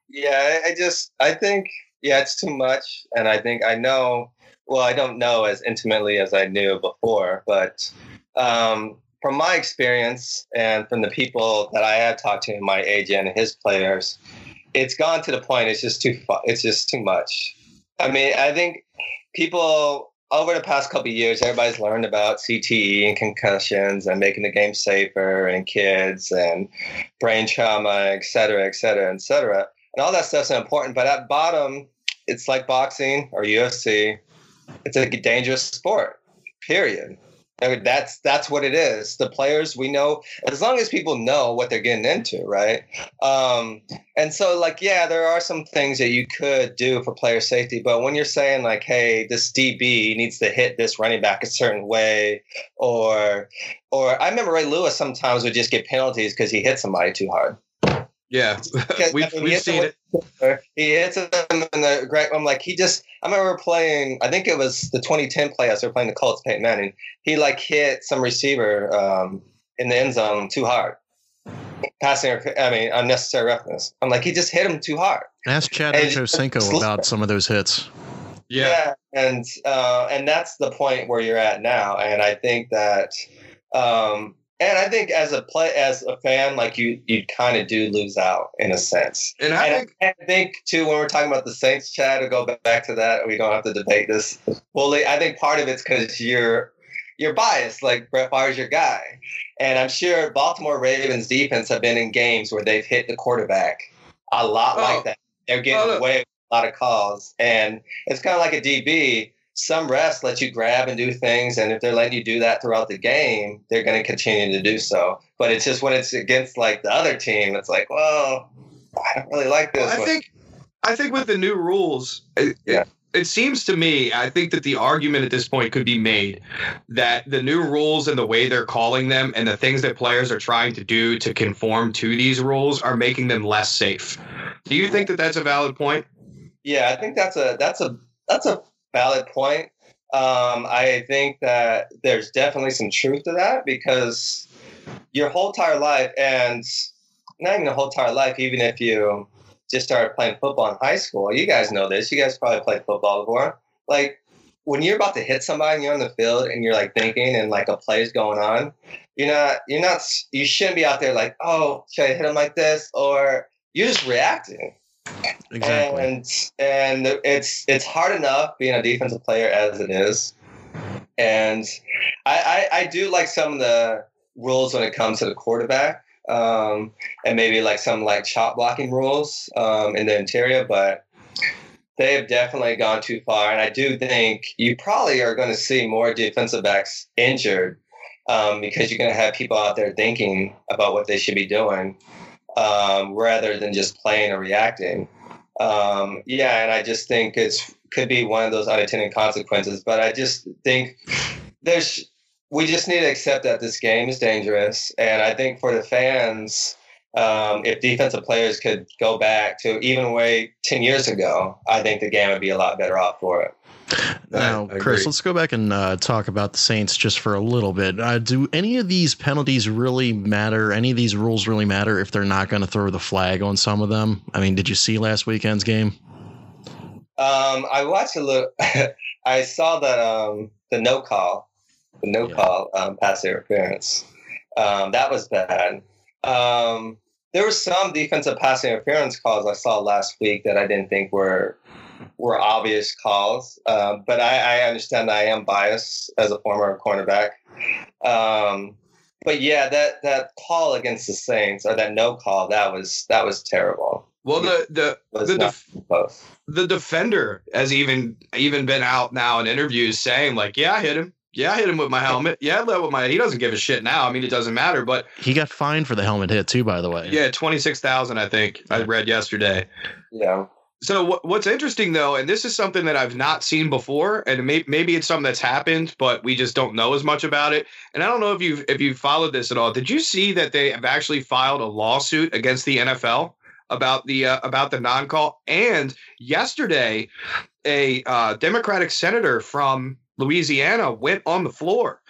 E: Yeah, I just I think yeah, it's too much, and I think I know. Well, I don't know as intimately as I knew before, but um, from my experience and from the people that I have talked to, my agent and his players, it's gone to the point. It's just too. It's just too much. I mean, I think people over the past couple years, everybody's learned about CTE and concussions and making the game safer and kids and brain trauma, et cetera, et cetera, et cetera. And all that stuff's important. But at bottom, it's like boxing or UFC. It's a dangerous sport, period. That's that's what it is. The players we know, as long as people know what they're getting into, right? Um, and so, like, yeah, there are some things that you could do for player safety, but when you're saying like, hey, this DB needs to hit this running back a certain way, or or I remember Ray Lewis sometimes would just get penalties because he hit somebody too hard.
D: Yeah, we've, I mean, we've seen it.
E: He hits him in the great. I'm like, he just. I remember playing. I think it was the 2010 playoffs. They were playing the Colts. Peyton Manning. He like hit some receiver um, in the end zone too hard, passing. I mean, unnecessary roughness. I'm like, he just hit him too hard.
A: Ask Chad Ochocinco about some of those hits.
E: Yeah, yeah and uh, and that's the point where you're at now. And I think that um, and I think as a play as a fan, like you you kind of do lose out in a sense.
D: And I, and think,
E: I think too when we're talking about the Saints, Chad, to go back to that, we don't have to debate this fully. I think part of it's because you're you're biased, like Brett Favre's your guy, and I'm sure Baltimore Ravens defense have been in games where they've hit the quarterback a lot oh. like that. They're getting oh, away with a lot of calls, and it's kind of like a DB some refs let you grab and do things, and if they're letting you do that throughout the game, they're going to continue to do so. But it's just when it's against like the other team, it's like, well, I don't really like this.
D: Well, I think, I think with the new rules, it, yeah. It, it seems to me, I think that the argument at this point could be made that the new rules and the way they're calling them and the things that players are trying to do to conform to these rules are making them less safe. Do you think that that's a valid point?
E: Yeah, I think that's a that's a that's a valid point. Um, I think that there's definitely some truth to that because your whole entire life, and not even the whole entire life, even if you just started playing football in high school, you guys know this. You guys probably played football before. Like when you're about to hit somebody and you're on the field and you're like thinking and like a play's going on, you're not you're not you shouldn't be out there like, oh, should I hit him like this? Or you're just reacting.
A: Exactly.
E: And and it's it's hard enough being a defensive player as it is. And I, I, I do like some of the rules when it comes to the quarterback. Um, and maybe like some like shot blocking rules um, in the interior, but they have definitely gone too far. And I do think you probably are going to see more defensive backs injured um, because you're going to have people out there thinking about what they should be doing um, rather than just playing or reacting. Um, yeah, and I just think it's could be one of those unintended consequences. But I just think there's we just need to accept that this game is dangerous, and I think for the fans, um, if defensive players could go back to even way ten years ago, I think the game would be a lot better off for it.
A: Now, Chris, let's go back and uh, talk about the Saints just for a little bit. Uh, do any of these penalties really matter? Any of these rules really matter if they're not going to throw the flag on some of them? I mean, did you see last weekend's game?
E: Um, I watched a little. I saw that um, the no call, the no
A: Yeah.
E: call um, pass interference. Um, that was bad. Um, there were some defensive pass interference calls I saw last week that I didn't think were were obvious calls. Um, but I, I understand I am biased as a former cornerback. Um, but yeah, that that call against the Saints or that no call that was that was terrible.
D: Well, the the
E: Was
D: the def- the defender has even even been out now in interviews saying like, yeah, I hit him. Yeah, I hit him with my helmet. Yeah, I let with my. He doesn't give a shit now. I mean, it doesn't matter. But
A: He got fined for the helmet hit too, by the way.
D: yeah, twenty six thousand. I think I read yesterday.
E: Yeah.
D: So what, what's interesting though, and this is something that I've not seen before, and may, maybe it's something that's happened, but we just don't know as much about it. And I don't know if you if you followed this at all. Did you see that they have actually filed a lawsuit against the NFL about the uh, about the non call? And yesterday, a uh, Democratic senator from Louisiana went on the floor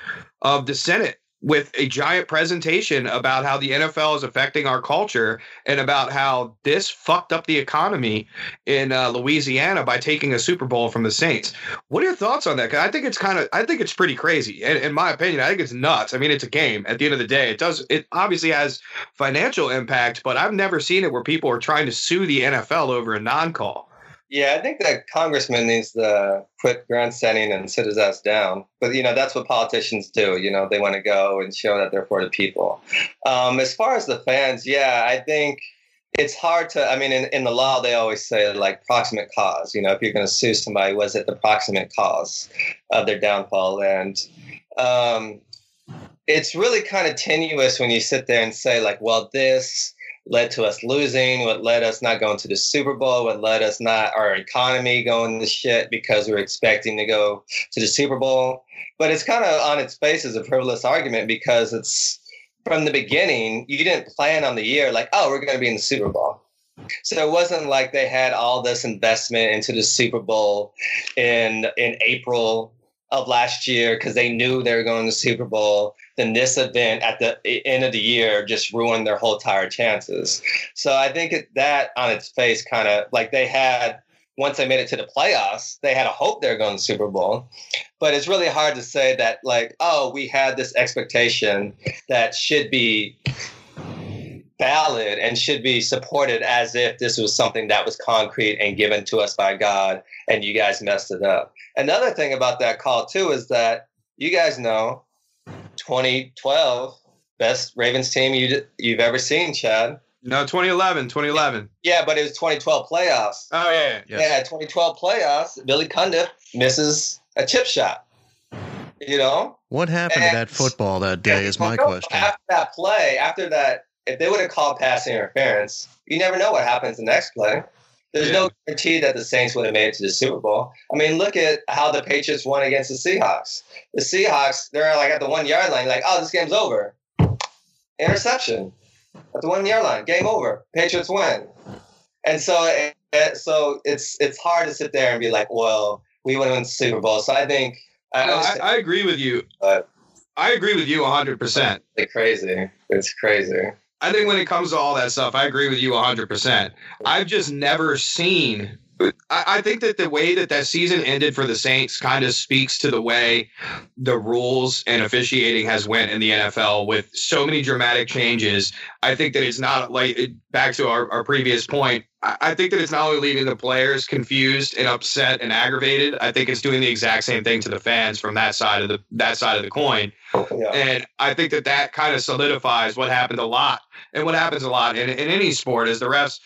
D: of the Senate with a giant presentation about how the NFL is affecting our culture and about how this fucked up the economy in uh, Louisiana by taking a Super Bowl from the Saints. What are your thoughts on that? 'Cause I think it's kind of, I think it's pretty crazy. In, in my opinion, I think it's nuts. I mean, it's a game. At the end of the day, it does. It obviously has financial impact, but I've never seen it where people are trying to sue the NFL over a non-call.
E: Yeah, I think that congressman needs to quit grandstanding and sit his ass down. But you know, that's what politicians do. You know, they want to go and show that they're for the people. Um, as far as the fans, yeah, I think it's hard to. I mean, in, in the law, they always say like proximate cause. You know, if you're going to sue somebody, was it the proximate cause of their downfall? And um, it's really kind of tenuous when you sit there and say like, well, this led to us losing, what led us not going to the Super Bowl, what led us not our economy going to shit because we were expecting to go to the Super Bowl. But it's kind of on its face as a frivolous argument because it's from the beginning, you didn't plan on the year like, oh, we're going to be in the Super Bowl. So it wasn't like they had all this investment into the Super Bowl in in April of last year because they knew they were going to the Super Bowl. Then this event at the end of the year just ruined their whole entire chances. So I think that on its face kind of like they had once they made it to the playoffs, they had a hope they were going to the Super Bowl. But it's really hard to say that like, oh, we had this expectation that should be valid and should be supported as if this was something that was concrete and given to us by God and you guys messed it up. Another thing about that call too is that you guys know 2012 best Ravens team you you've ever seen, Chad.
D: No, 2011, 2011.
E: Yeah, but it was 2012 playoffs.
D: Oh yeah, yeah.
A: Yes.
E: Yeah, 2012 playoffs. Billy Cundiff misses a chip shot. You know,
A: What happened to that football that day is my question.
E: After that play, after that, if they would have called pass interference, you never know what happens the next play. There's no guarantee that the Saints would have made it to the Super Bowl. I mean, look at how the Patriots won against the Seahawks. The Seahawks, they're like at the one yard line, like, oh, this game's over. Interception at the one yard line, game over. Patriots win. And so, it, it- so it's it's hard to sit there and be like, well, we want to win the Super Bowl. So I think I,
D: No, I, I agree with you. I agree with you 100%.
E: it's crazy. It's crazy.
D: I think when it comes to all that stuff, I agree with you 100%. I've just never seen I, think that the way that that season ended for the Saints kind of speaks to the way the rules and officiating has went in the NFL with so many dramatic changes. I think that it's not like back to our, our previous point. I think that it's not only leaving the players confused and upset and aggravated. I think it's doing the exact same thing to the fans from that side of the that side of the coin. Yeah. And I think that that kind of solidifies what happened a lot and what happens a lot in, in any sport is the refs,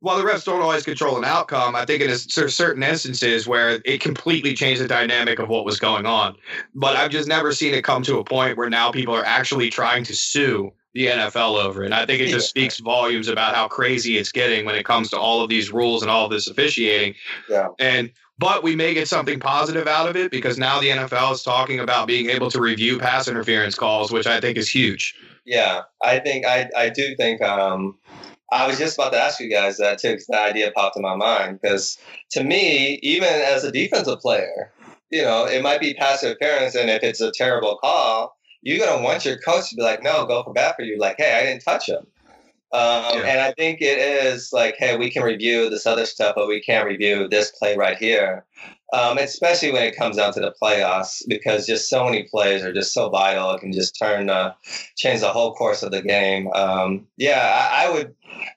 D: while the refs don't always control an outcome, I think is certain instances where it completely changed the dynamic of what was going on. But I've just never seen it come to a point where now people are actually trying to sue the NFL over it. And I think it just speaks volumes about how crazy it's getting when it comes to all of these rules and all of this officiating. Yeah. And but we may get something positive out of it because now the NFL is talking about being able to review pass interference calls, which I think is huge.
E: Yeah, I think I I do think um I was just about to ask you guys that too because the idea popped in my mind because to me, even as a defensive player, you know, it might be passive interference, and if it's a terrible call, you're gonna want your coach to be like, "No, go for bat for you." Like, "Hey, I didn't touch him." Um, yeah. And I think it is like, hey, we can review this other stuff, but we can't review this play right here. Um, especially when it comes down to the playoffs, because just so many plays are just so vital. It can just turn, uh, change the whole course of the game. Um, yeah, I, I would.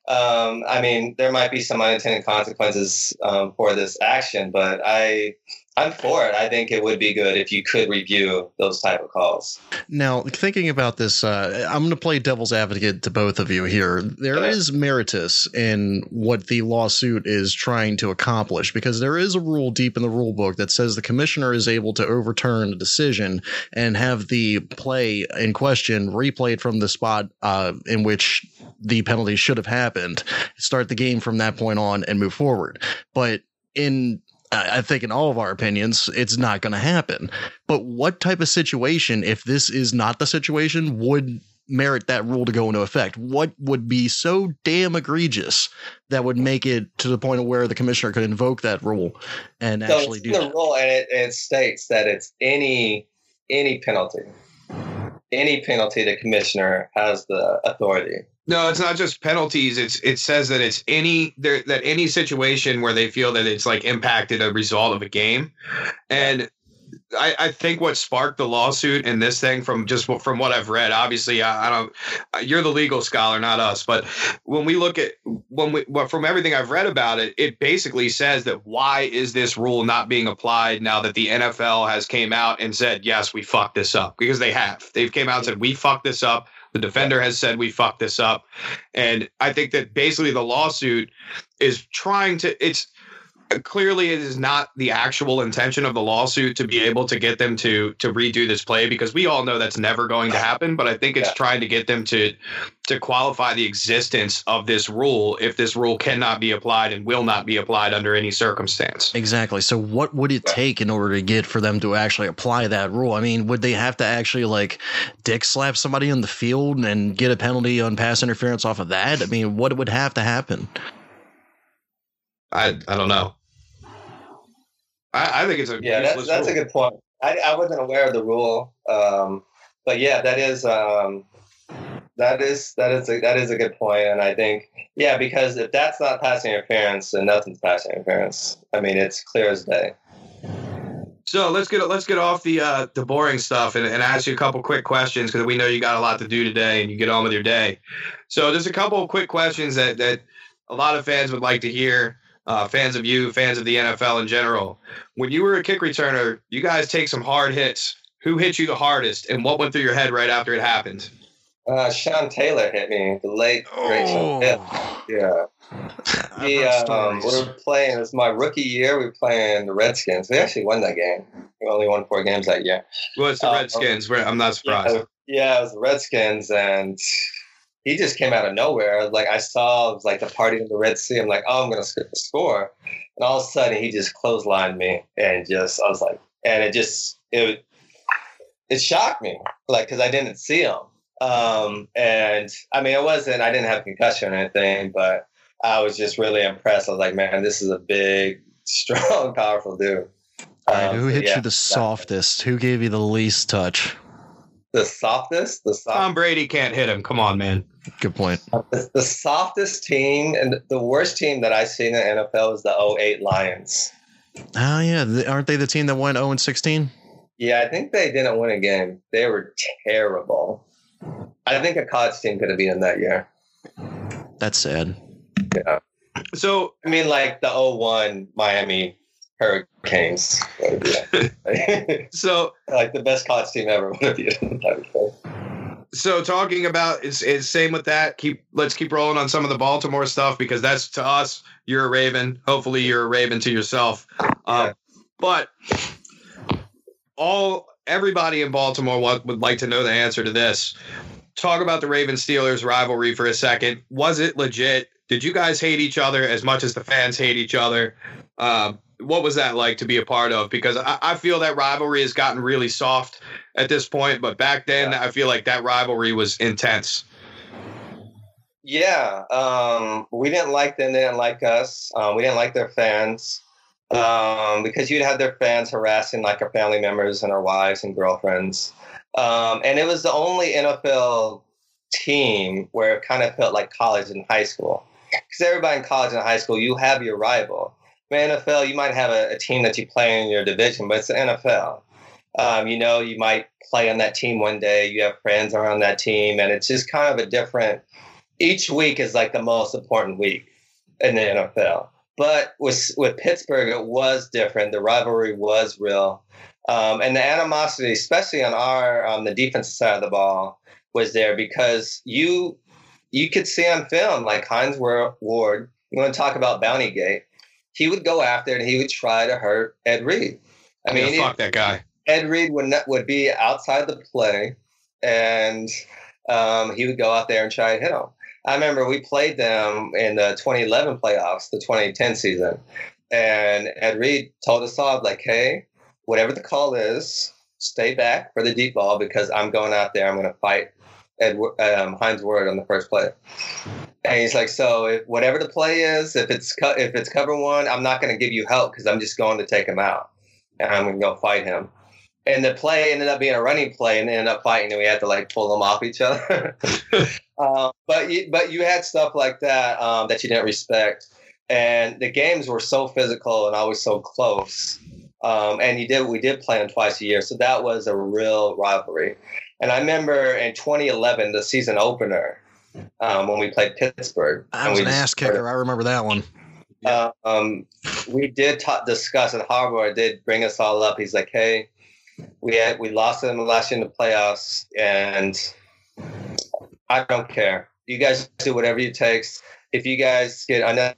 E: Um, I mean, there might be some unintended consequences um, for this action, but I I'm for it. I think it would be good if you could review those type of calls.
A: Now, thinking about this, uh, I'm going to play devil's advocate to both of you here. There yeah. is meritus in what the lawsuit is trying to accomplish because there is a rule deep in the rule book that says the commissioner is able to overturn a decision and have the play in question replayed from the spot uh, in which the penalty should have happened, start the game from that point on, and move forward. But in I think in all of our opinions, it's not going to happen. But what type of situation, if this is not the situation, would merit that rule to go into effect? What would be so damn egregious that would make it to the point of where the commissioner could invoke that rule and so actually do
E: the
A: that?
E: rule, and it, it states that it's any any penalty, any penalty the commissioner has the authority.
D: No, it's not just penalties. It's it says that it's any there that any situation where they feel that it's like impacted a result of a game, and I, I think what sparked the lawsuit in this thing from just from what I've read. Obviously, I, I don't. You're the legal scholar, not us. But when we look at when we from everything I've read about it, it basically says that why is this rule not being applied now that the NFL has came out and said yes, we fucked this up because they have. They've came out and said we fucked this up the defender has said we fucked this up. And I think that basically the lawsuit is trying to it's clearly it is not the actual intention of the lawsuit to be able to get them to to redo this play because we all know that's never going to happen but i think it's yeah. trying to get them to to qualify the existence of this rule if this rule cannot be applied and will not be applied under any circumstance.
A: Exactly. So what would it take in order to get for them to actually apply that rule? I mean would they have to actually like dick slap somebody in the field and get a penalty on pass interference off of that? I mean what would have to happen?
D: I I don't know. I, I think it's a
E: yeah. That's that's rule. a good point. I, I wasn't aware of the rule, um, but yeah, that is um, that is that is a, that is a good point, and I think yeah, because if that's not passing interference, then nothing's passing interference. I mean, it's clear as day.
D: So let's get let's get off the uh, the boring stuff and, and ask you a couple quick questions because we know you got a lot to do today and you get on with your day. So there's a couple of quick questions that that a lot of fans would like to hear uh, fans of you, fans of the NFL in general. When you were a kick returner, you guys take some hard hits. Who hit you the hardest, and what went through your head right after it happened?
E: Uh, Sean Taylor hit me, the late great Sean oh. Yeah. He, um, we were playing, it was my rookie year. We were playing the Redskins. We actually won that game. We only won four games that year.
D: Well, it's the uh, Redskins. Um, I'm not surprised.
E: Yeah, yeah, it was the Redskins, and he just came out of nowhere. Like I saw, it was like the party in the Red Sea. I'm like, oh, I'm gonna score, and all of a sudden he just clotheslined me, and just I was like, and it just it it shocked me, like because I didn't see him. Um, and I mean, it wasn't. I didn't have concussion or anything, but I was just really impressed. I was like, man, this is a big, strong, powerful dude.
A: Um, who hit yeah, you the softest? Who gave you the least touch?
E: The softest, the soft,
D: Tom Brady can't hit him. Come on, man.
A: Good point.
E: Uh, the, the softest team and the worst team that I've seen in the NFL is the 08 Lions.
A: Oh yeah, aren't they the team that went 0 and 16?
E: Yeah, I think they didn't win a game. They were terrible. I think a college team could have been in that year.
A: That's sad.
E: Yeah.
D: So
E: I mean, like the 01 Miami Hurricanes.
D: so
E: like the best college team ever would have been. I would say.
D: so talking about is, is same with that. Keep let's keep rolling on some of the Baltimore stuff because that's to us. You're a Raven. Hopefully, you're a Raven to yourself. Uh, But all everybody in Baltimore would, would like to know the answer to this. Talk about the Raven Steelers rivalry for a second. Was it legit? Did you guys hate each other as much as the fans hate each other? Um, what was that like to be a part of? Because I, I feel that rivalry has gotten really soft at this point, but back then I feel like that rivalry was intense.
E: Yeah, um, we didn't like them. They didn't like us. Um, we didn't like their fans um, because you'd have their fans harassing like our family members and our wives and girlfriends. Um, and it was the only NFL team where it kind of felt like college and high school. Because everybody in college and high school, you have your rival. In NFL, you might have a, a team that you play in your division, but it's the NFL. Um, you know, you might play on that team one day. You have friends around that team, and it's just kind of a different. Each week is like the most important week in the NFL. But with with Pittsburgh, it was different. The rivalry was real, um, and the animosity, especially on our on the defensive side of the ball, was there because you you could see on film like Hines Ward. You want to talk about Bounty Gate? He would go after and he would try to hurt Ed Reed. I mean,
D: yeah, fuck that guy.
E: Ed Reed would not, would be outside the play, and um, he would go out there and try to hit him. I remember we played them in the 2011 playoffs, the 2010 season, and Ed Reed told us all like, "Hey, whatever the call is, stay back for the deep ball because I'm going out there. I'm going to fight Ed um, Hines Ward on the first play." And he's like, "So if whatever the play is, if it's co- if it's cover one, I'm not going to give you help because I'm just going to take him out, and I'm going to go fight him." and the play ended up being a running play and they ended up fighting and we had to like pull them off each other. Um, but you, but you had stuff like that um, that you didn't respect. And the games were so physical and always so close. Um, and you did we did play them twice a year. So that was a real rivalry and i remember in 2011 the season opener um, when we played pittsburgh
A: I was an ass kicker. I remember that one.
E: Uh, um, we did ta- discuss, and Harbaugh did bring us all up. He's like, "Hey, we had we lost them last year in the playoffs, and I don't care. You guys do whatever it takes. If you guys get enough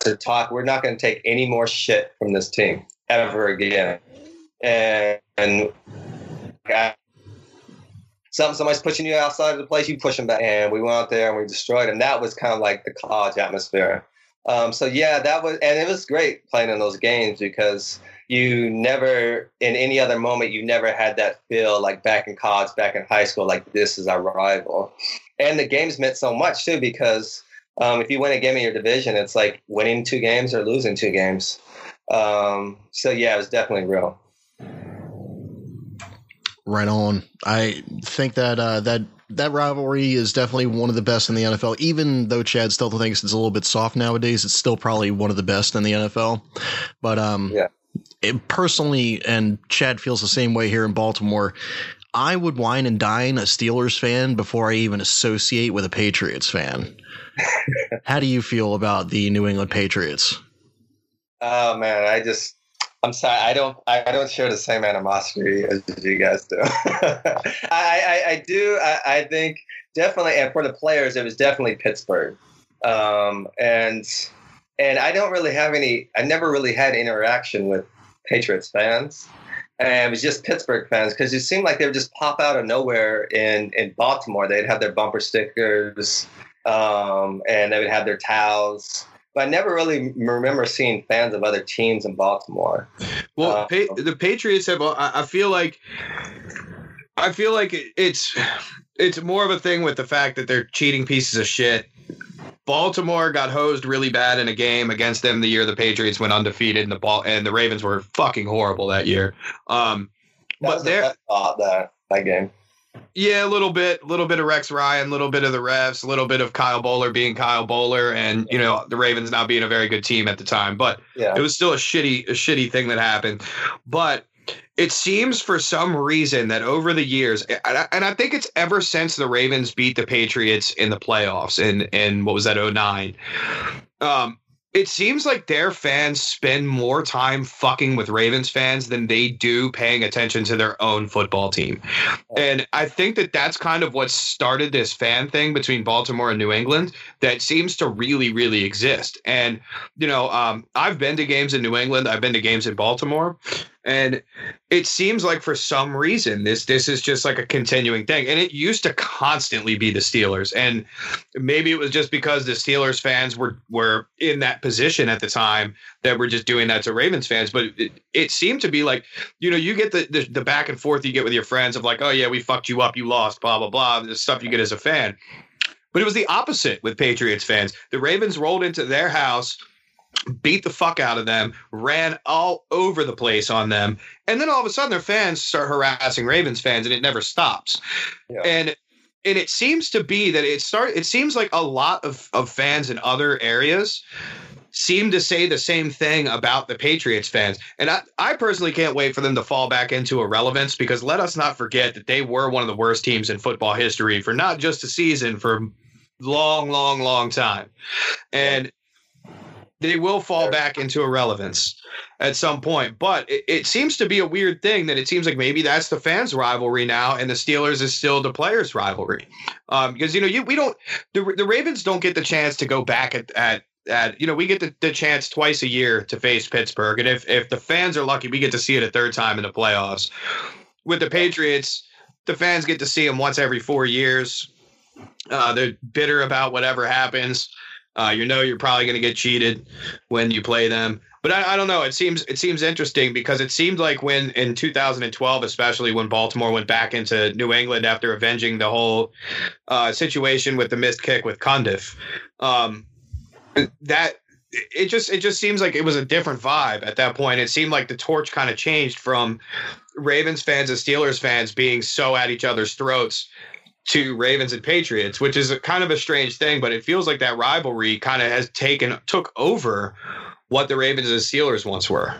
E: to talk, we're not going to take any more shit from this team ever again. And, and I, some somebody's pushing you outside of the place, you push them back. And we went out there and we destroyed them. That was kind of like the college atmosphere. Um, so yeah, that was, and it was great playing in those games because you never, in any other moment, you never had that feel like back in college, back in high school, like this is our rival. And the games meant so much too because um, if you win a game in your division, it's like winning two games or losing two games. Um, so yeah, it was definitely real.
A: Right on. I think that uh, that that rivalry is definitely one of the best in the NFL. Even though Chad still thinks it's a little bit soft nowadays, it's still probably one of the best in the NFL. But um,
E: yeah.
A: It, personally, and Chad feels the same way here in Baltimore. I would wine and dine a Steelers fan before I even associate with a Patriots fan. How do you feel about the New England Patriots?
E: Oh man, I just I'm sorry, I don't I don't share the same animosity as you guys do. I, I, I do I, I, think definitely and for the players it was definitely Pittsburgh. Um, and and I don't really have any I never really had interaction with Patriots fans. And it was just Pittsburgh fans because it seemed like they would just pop out of nowhere in, in Baltimore. They'd have their bumper stickers um, and they would have their towels but I never really remember seeing fans of other teams in Baltimore.
D: Well, uh, pa- the Patriots have. I feel like. I feel like it's it's more of a thing with the fact that they're cheating pieces of shit, Baltimore got hosed really bad in a game against them the year the Patriots went undefeated, and the ball and the Ravens were fucking horrible that year. Um,
E: That
D: but
E: was the
D: there,
E: best thought that that game.
D: Yeah, a little bit, a little bit of Rex Ryan, a little bit of the refs, a little bit of Kyle Boller being Kyle Boller, and you know the Ravens not being a very good team at the time. But
E: Yeah.
D: it was still a shitty, a shitty thing that happened. But it seems for some reason that over the years, and I, and I think it's ever since the Ravens beat the Patriots in the playoffs in in what was that 09, um, it seems like their fans spend more time fucking with Ravens fans than they do paying attention to their own football team. And I think that that's kind of what started this fan thing between Baltimore and New England that seems to really, really exist. And, you know, um, I've been to games in New England, I've been to games in Baltimore. And it seems like for some reason this this is just like a continuing thing. And it used to constantly be the Steelers. And maybe it was just because the Steelers fans were were in that position at the time that we're just doing that to Ravens fans. But it, it seemed to be like, you know, you get the, the the back and forth you get with your friends of like, oh yeah, we fucked you up, you lost, blah blah blah, the stuff you get as a fan. But it was the opposite with Patriots fans. The Ravens rolled into their house beat the fuck out of them, ran all over the place on them, and then all of a sudden their fans start harassing Ravens fans, and it never stops.
E: Yeah.
D: And and it seems to be that it start. It seems like a lot of of fans in other areas seem to say the same thing about the Patriots fans. And I, I personally can't wait for them to fall back into irrelevance because let us not forget that they were one of the worst teams in football history for not just a season, for long, long, long time. And they will fall back into irrelevance at some point. But it, it seems to be a weird thing that it seems like maybe that's the fans' rivalry now, and the Steelers is still the players' rivalry. Um, because you know, you we don't the the Ravens don't get the chance to go back at at. At, you know, we get the, the chance twice a year to face Pittsburgh, and if if the fans are lucky, we get to see it a third time in the playoffs. With the Patriots, the fans get to see them once every four years. Uh, they're bitter about whatever happens. Uh, you know you're probably going to get cheated when you play them. But I, I don't know. It seems it seems interesting because it seemed like when in 2012, especially when Baltimore went back into New England after avenging the whole uh, situation with the missed kick with Cundiff, um, that it just it just seems like it was a different vibe at that point. It seemed like the torch kind of changed from Ravens fans and Steelers fans being so at each other's throats to Ravens and Patriots, which is a, kind of a strange thing, but it feels like that rivalry kind of has taken took over what the Ravens and Steelers once were.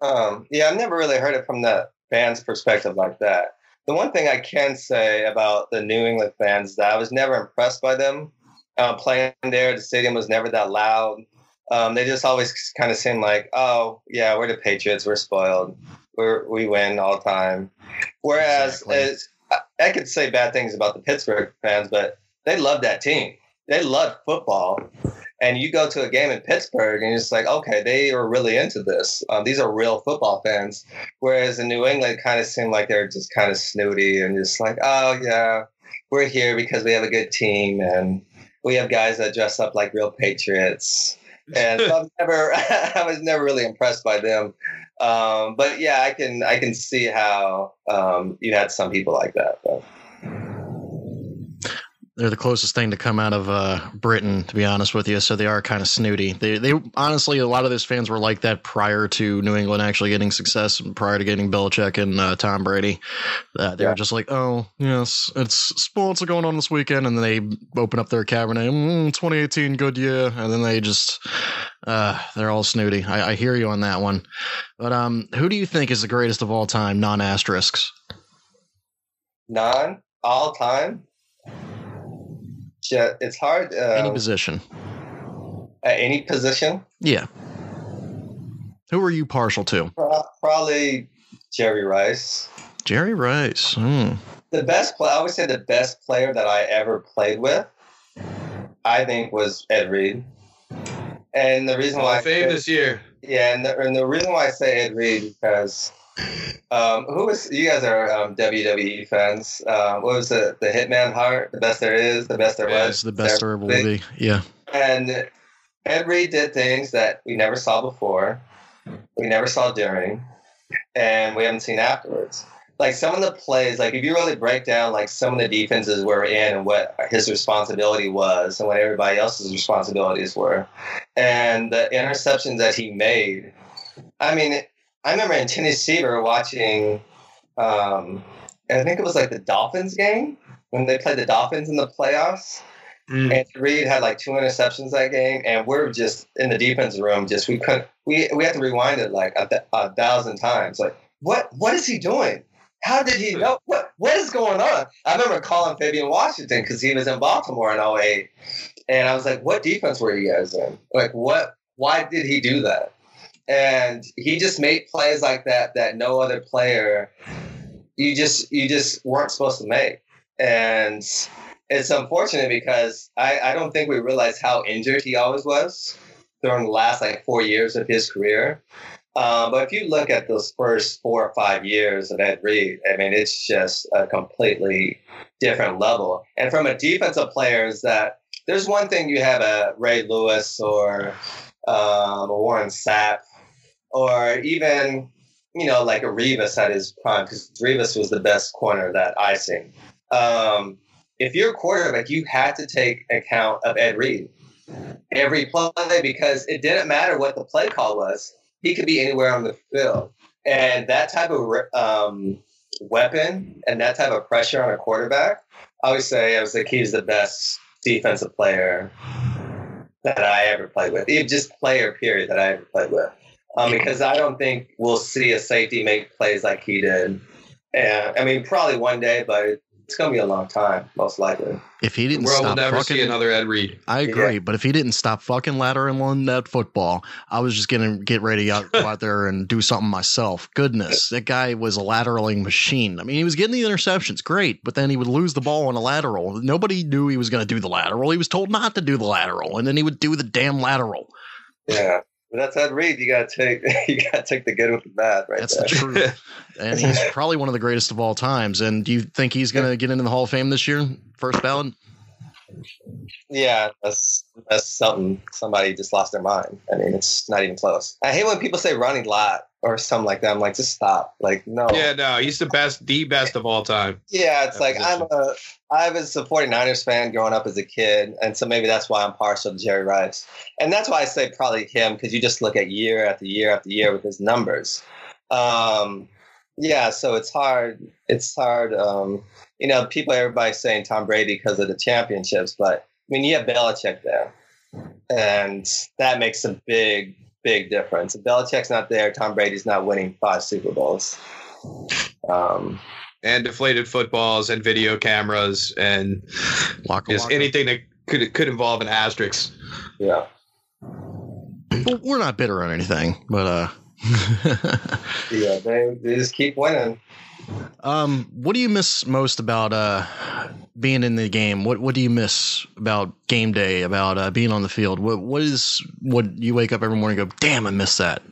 E: Um, yeah, I've never really heard it from the fans' perspective like that. The one thing I can say about the New England fans is that I was never impressed by them uh, playing there. The stadium was never that loud. Um, they just always kind of seemed like, oh, yeah, we're the Patriots. We're spoiled. We're, we win all the time. Whereas
A: Exactly.
E: it's, I, I could say bad things about the Pittsburgh fans, but they love that team. They love football and you go to a game in Pittsburgh and it's like, okay, they are really into this. Um, these are real football fans. Whereas in New England, it kind of seemed like they're just kind of snooty and just like, oh yeah, we're here because we have a good team and we have guys that dress up like real patriots. And so I've never, I was never really impressed by them. Um, but yeah, I can, I can see how um, you had some people like that. But.
A: They're the closest thing to come out of uh, Britain, to be honest with you. So they are kind of snooty. They, they honestly, a lot of those fans were like that prior to New England actually getting success, and prior to getting Belichick and uh, Tom Brady. Uh, they
E: Yeah.
A: were just like, oh yes, it's sports are going on this weekend, and then they open up their Cabernet, mm, 2018, good year, and then they just, uh, they're all snooty. I, I hear you on that one. But um, who do you think is the greatest of all time, non asterisks?
E: Non all time. Ja- It's hard.
A: Any
E: Um,
A: position.
E: at any position.
A: Yeah. Who are you partial to?
E: Probably Jerry Rice.
A: Jerry Rice. Hmm.
E: The best play. I would say the best player that I ever played with. I think was Ed Reed. And the reason
D: Hall
E: why,
D: of Fame this year.
E: yeah, and the, and the reason why I say Ed Reed because um, who was you guys are um, WWE fans? Uh, what was it? The Hitman Hart, the best there is, the best there
D: Yeah,
E: was.
A: The best there ever will be. Yeah.
E: And Ed Reed did things that we never saw before, we never saw during, and we haven't seen afterwards. like some of the plays, like if you really break down like some of the defenses we're in and what his responsibility was and what everybody else's responsibilities were, and the interceptions that he made. I mean, I remember in Tennessee we were watching, um, I think it was like the Dolphins game when they played the Dolphins in the playoffs. Mm. And Reed had like two interceptions that game, and we're just in the defense room. Just we couldn't. We we had to rewind it like a, a thousand times. Like what what is he doing? How did he know? What what is going on? I remember calling Fabian Washington because he was in Baltimore in 08. And I was like, what defense were you guys in? Like what why did he do that? And he just made plays like that that no other player you just you just weren't supposed to make. And it's unfortunate because I, I don't think we realize how injured he always was during the last like four years of his career. Um, but if you look at those first four or five years of Ed Reed, I mean, it's just a completely different level. And from a defensive player, is that there's one thing you have a Ray Lewis or um, a Warren Sapp, or even you know like a Revis at his prime, because Revis was the best corner that I seen. Um, if you're a quarterback, you had to take account of Ed Reed every play because it didn't matter what the play call was he could be anywhere on the field. And that type of um, weapon and that type of pressure on a quarterback, I would say I was like he's the best defensive player that I ever played with. Even just player period that I ever played with. Um, because I don't think we'll see a safety make plays like he did. And I mean, probably one day, but it's gonna be a long time, most likely.
A: If he didn't
D: we
A: stop
D: never
A: fucking,
D: see another Ed Reed.
A: I agree, yeah. but if he didn't stop fucking lateraling that football, I was just gonna get ready to go out there and do something myself. Goodness, that guy was a lateraling machine. I mean, he was getting the interceptions, great, but then he would lose the ball on a lateral. Nobody knew he was gonna do the lateral. He was told not to do the lateral, and then he would do the damn lateral.
E: Yeah. But that's Ed Reed. You gotta take you gotta take the good with the bad, right?
A: That's
E: there.
A: the truth. and he's probably one of the greatest of all times. And do you think he's gonna get into the Hall of Fame this year? First ballot?
E: Yeah, that's that's something. Somebody just lost their mind. I mean, it's not even close. I hate when people say Ronnie Lott or something like that. I'm like, just stop. Like, no.
D: Yeah, no, he's the best, the best of all time.
E: Yeah, it's like position. I'm a I was a 49ers fan growing up as a kid, and so maybe that's why I'm partial to Jerry Rice. And that's why I say probably him because you just look at year after year after year with his numbers. Um, yeah, so it's hard. It's hard. Um, you know, people, everybody's saying Tom Brady because of the championships, but I mean, you have Belichick there, and that makes a big, big difference. If Belichick's not there, Tom Brady's not winning five Super Bowls. Um,
D: and deflated footballs and video cameras and waka, just waka. anything that could could involve an asterisk.
E: Yeah.
A: Well, we're not bitter on anything, but uh
E: yeah, they, they just keep winning.
A: Um, what do you miss most about uh being in the game? What what do you miss about game day? About uh, being on the field? What what is what you wake up every morning and go, damn, I miss that.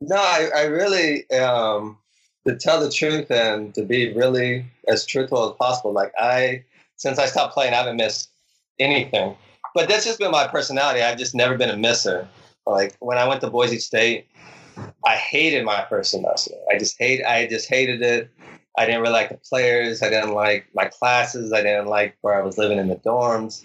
E: No, I, I really um to tell the truth and to be really as truthful as possible. Like I, since I stopped playing, I haven't missed anything. But that's just been my personality. I've just never been a misser. Like when I went to Boise State, I hated my first semester. I just hate. I just hated it. I didn't really like the players. I didn't like my classes. I didn't like where I was living in the dorms.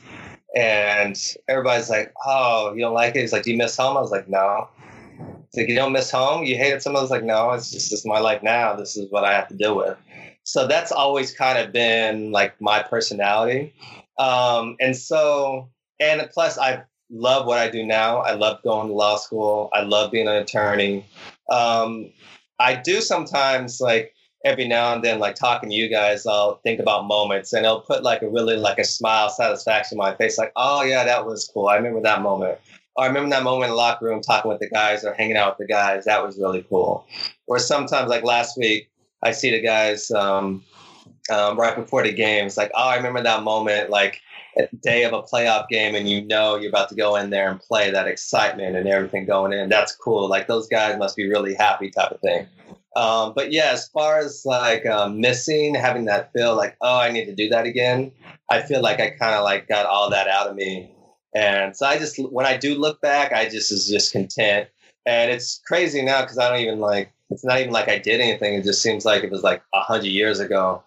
E: And everybody's like, "Oh, you don't like it?" He's like, "Do you miss home?" I was like, "No." He's like, you don't miss home? You hated someone? It's like, no, it's just my life now. This is what I have to deal with. So that's always kind of been like my personality. Um, and so, and plus, I love what I do now. I love going to law school. I love being an attorney. Um, I do sometimes like every now and then, like talking to you guys, I'll think about moments and it'll put like a really like a smile, satisfaction on my face, like, oh yeah, that was cool. I remember that moment. I remember that moment in the locker room talking with the guys or hanging out with the guys. That was really cool. Or sometimes, like last week, I see the guys um, um, right before the game. It's like, oh, I remember that moment, like day of a playoff game, and you know you're about to go in there and play. That excitement and everything going in. That's cool. Like those guys must be really happy, type of thing. Um, but yeah, as far as like um, missing, having that feel like, oh, I need to do that again. I feel like I kind of like got all that out of me and so I just, when I do look back, I just is just content. and it's crazy now because I don't even like. It's not even like I did anything. It just seems like it was like a hundred years ago,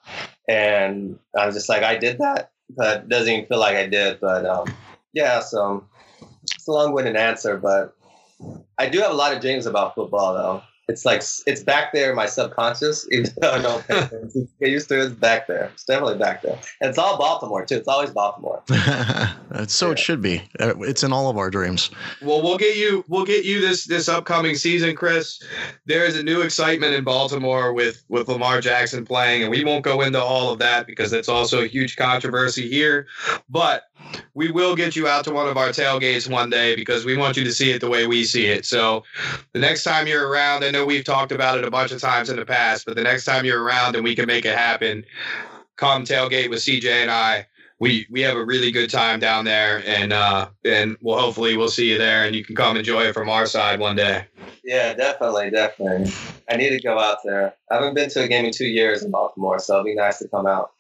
E: and I was just like, I did that, but doesn't even feel like I did. But um, yeah, so it's a long-winded answer, but I do have a lot of dreams about football, though it's like it's back there in my subconscious. Even though I don't pay get used to it. It's back there. It's definitely back there. And it's all Baltimore too. It's always Baltimore.
A: so yeah. it should be. Uh, it's in all of our dreams.
D: Well, we'll get you. We'll get you this this upcoming season, Chris. There is a new excitement in Baltimore with with Lamar Jackson playing, and we won't go into all of that because it's also a huge controversy here. But we will get you out to one of our tailgates one day because we want you to see it the way we see it. So the next time you're around, I know we've talked about it a bunch of times in the past, but the next time you're around and we can make it happen, come tailgate with CJ and I. We we have a really good time down there, and uh, and we'll hopefully we'll see you there, and you can come enjoy it from our side one day.
E: Yeah, definitely, definitely. I need to go out there. I haven't been to a game in two years in Baltimore, so it'll be nice to come out.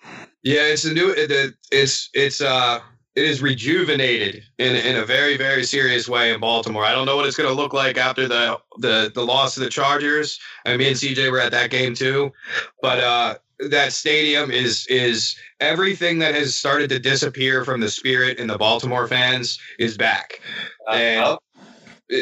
D: Yeah, it's a new. It's it's uh it is rejuvenated in in a very very serious way in Baltimore. I don't know what it's going to look like after the the the loss to the Chargers. I mean, me and CJ were at that game too, but uh, that stadium is is everything that has started to disappear from the spirit in the Baltimore fans is back, uh, and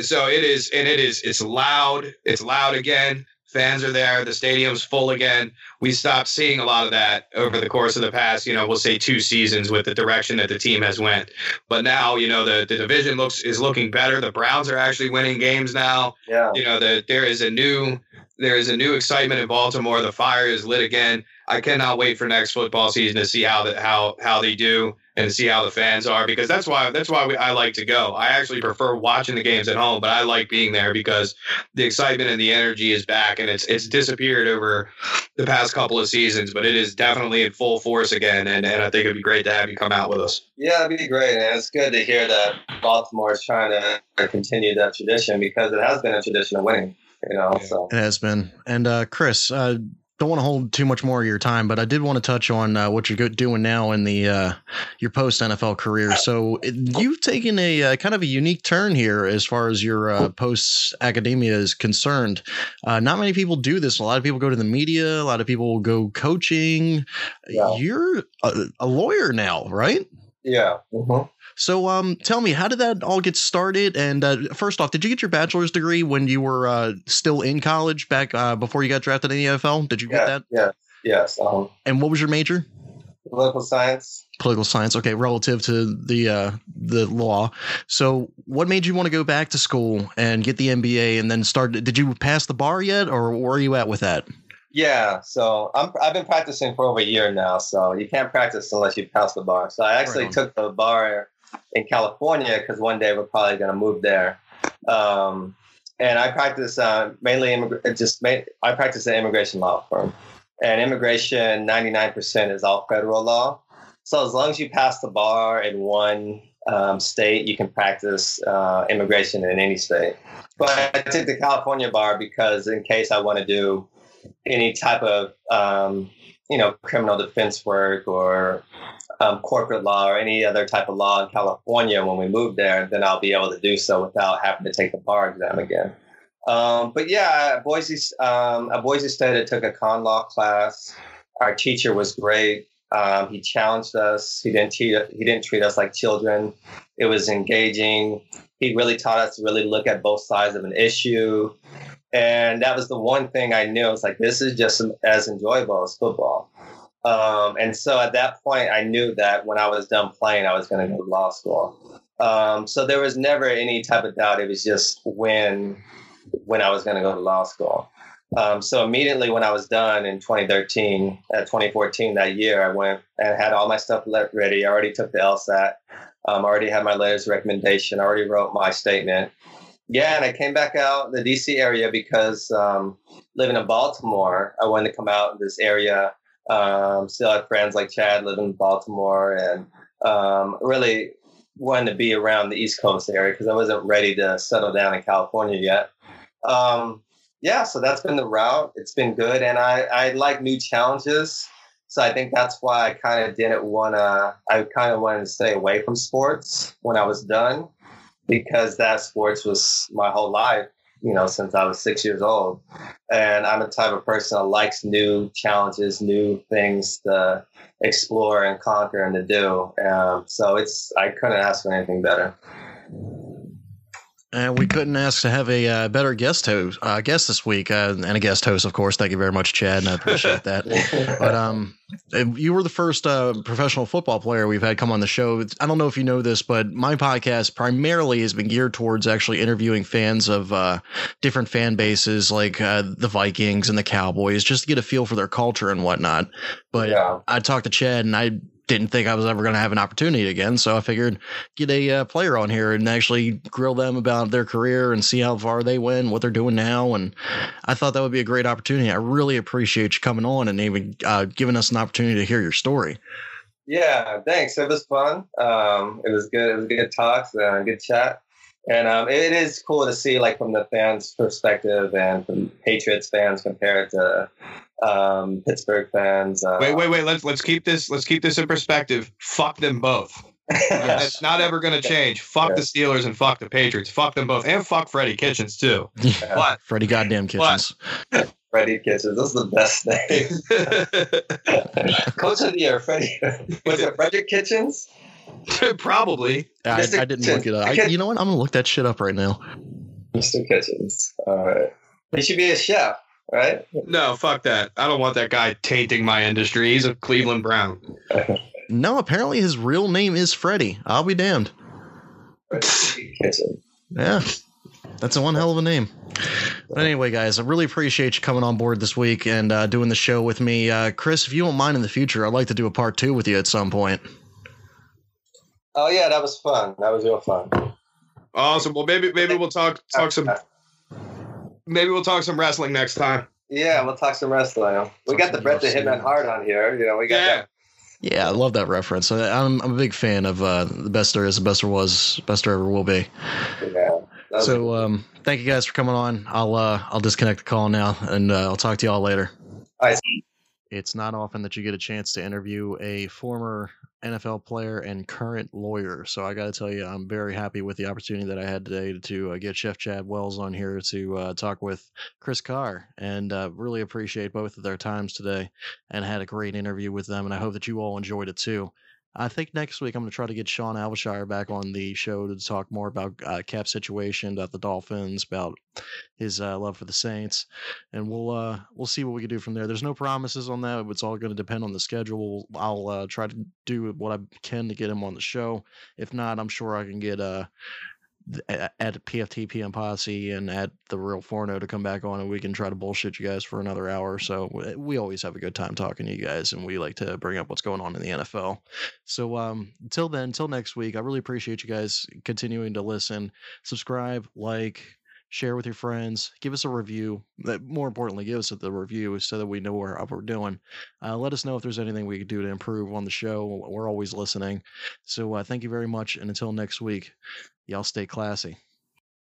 D: so it is, and it is. It's loud. It's loud again. Fans are there. The stadium's full again. We stopped seeing a lot of that over the course of the past, you know, we'll say two seasons with the direction that the team has went. But now, you know, the, the division looks is looking better. The Browns are actually winning games now.
E: Yeah.
D: You know, the, there is a new there is a new excitement in Baltimore. The fire is lit again. I cannot wait for next football season to see how that how how they do and see how the fans are because that's why that's why we, I like to go. I actually prefer watching the games at home, but I like being there because the excitement and the energy is back, and it's it's disappeared over the past couple of seasons, but it is definitely in full force again. And, and I think it'd be great to have you come out with us.
E: Yeah, it'd be great, and it's good to hear that Baltimore is trying to continue that tradition because it has been a tradition of winning. You know, so
A: it has been. And uh, Chris, uh, don't want to hold too much more of your time, but I did want to touch on uh, what you're doing now in the uh, your post NFL career. So you've taken a uh, kind of a unique turn here as far as your uh, post academia is concerned. Uh, not many people do this. A lot of people go to the media. A lot of people go coaching. Yeah. You're a, a, lawyer now, right?
E: Yeah. Mm-hmm.
A: So, um, tell me, how did that all get started? And uh, first off, did you get your bachelor's degree when you were uh, still in college back uh, before you got drafted in the NFL? Did you
E: yeah,
A: get that?
E: Yeah. Yes. Um,
A: and what was your major?
E: Political science.
A: Political science. Okay, relative to the uh, the law. So, what made you want to go back to school and get the MBA, and then start? Did you pass the bar yet, or where are you at with that?
E: Yeah, so I'm, I've been practicing for over a year now. So you can't practice unless you pass the bar. So I actually right took the bar in California because one day we're probably going to move there. Um, and I practice uh, mainly immig- just ma- I practice an immigration law firm, and immigration 99% is all federal law. So as long as you pass the bar in one um, state, you can practice uh, immigration in any state. But I took the California bar because in case I want to do any type of um, you know criminal defense work or um, corporate law or any other type of law in California when we move there, then I'll be able to do so without having to take the bar exam again. Um, but yeah, Boise, um, at Boise State, I took a con law class. Our teacher was great. Um, he challenged us. He didn't treat he didn't treat us like children. It was engaging. He really taught us to really look at both sides of an issue, and that was the one thing I knew. It's like this is just as enjoyable as football. Um, and so at that point, I knew that when I was done playing, I was going to go to law school. Um, so there was never any type of doubt. It was just when when I was going to go to law school. Um, so immediately when I was done in 2013, uh, 2014, that year, I went and had all my stuff ready. I already took the LSAT. Um, I already had my letters of recommendation. I already wrote my statement. Yeah, and I came back out the DC area because um, living in Baltimore, I wanted to come out in this area um, still have friends like Chad live in Baltimore, and um, really wanted to be around the East Coast area because I wasn't ready to settle down in California yet. Um, yeah, so that's been the route. It's been good, and I I like new challenges. So I think that's why I kind of didn't want to. I kind of wanted to stay away from sports when I was done because that sports was my whole life. You know, since I was six years old. And I'm the type of person that likes new challenges, new things to explore and conquer and to do. Um, so it's, I couldn't ask for anything better.
A: And we couldn't ask to have a uh, better guest host, uh, guest this week, uh, and a guest host, of course. Thank you very much, Chad, and I appreciate that. but um, you were the first uh, professional football player we've had come on the show. I don't know if you know this, but my podcast primarily has been geared towards actually interviewing fans of uh, different fan bases, like uh, the Vikings and the Cowboys, just to get a feel for their culture and whatnot. But yeah. I talked to Chad, and I didn't think I was ever going to have an opportunity again. So I figured get a uh, player on here and actually grill them about their career and see how far they went, what they're doing now. And I thought that would be a great opportunity. I really appreciate you coming on and even uh, giving us an opportunity to hear your story.
E: Yeah, thanks. It was fun. Um, it was good. It was good talks, uh, good chat. And um, it is cool to see, like, from the fans' perspective and from Patriots fans compared to um, Pittsburgh fans. Uh,
D: wait, wait, wait. Let's let's keep this let's keep this in perspective. Fuck them both. yes. It's not ever going to change. Fuck the Steelers and fuck the Patriots. Fuck them both, and fuck Freddie Kitchens too.
A: Yeah. But Freddie goddamn Kitchens.
E: But, Freddie Kitchens. This is the best name. Coach of the year, Freddie. Was it Frederick Kitchens?
D: Probably.
A: I, I, didn't look it up. I, you know what? I'm gonna look that shit up right now.
E: Mr. Kitchens. All right. He should be a chef right?
D: No, fuck that. I don't want that guy tainting my industry. He's a Cleveland Brown.
A: no, apparently his real name is Freddie. I'll be damned. yeah. That's a one hell of a name. But anyway, guys, I really appreciate you coming on board this week and uh, doing the show with me. Uh, Chris, if you don't mind in the future, I'd like to do a part two with you at some point.
E: Oh yeah, that was fun. That was real fun.
D: Awesome. Well, maybe maybe we'll talk talk some maybe we'll talk some wrestling next time.
E: Yeah, we'll talk some wrestling. We talk got the breath Bret the Hitman Hart on here. You know, we got yeah. that.
A: Yeah, I love that reference. I'm I'm a big fan of uh, the best there is, the best there was, best there ever will be. Yeah. So um, thank you guys for coming on. I'll uh, I'll disconnect the call now, and uh, I'll talk to y'all later.
E: All right.
A: It's not often that you get a chance to interview a former NFL player and current lawyer. So I got to tell you, I'm very happy with the opportunity that I had today to, uh, get Chef Chad Wells on here to uh, talk with Chris Carr, and uh, really appreciate both of their times today, and had a great interview with them. And I hope that you all enjoyed it too. I think next week I'm going to try to get Sean Alvashire back on the show to talk more about uh, Cap situation, about the Dolphins, about his uh, love for the Saints, and we'll uh, we'll see what we can do from there. There's no promises on that; it's all going to depend on the schedule. I'll uh, try to do what I can to get him on the show. If not, I'm sure I can get at PFT PM Posse and at the Real Forno to come back on and we can try to bullshit you guys for another hour. So we always have a good time talking to you guys and we like to bring up what's going on in the NFL. So um, until then, until next week, I really appreciate you guys continuing to listen, subscribe, like, share with your friends, give us a review. That More importantly, give us the review so that we know what we're doing. Uh, let us know if there's anything we could do to improve on the show. We're always listening. So uh, thank you very much. And until next week, y'all stay classy.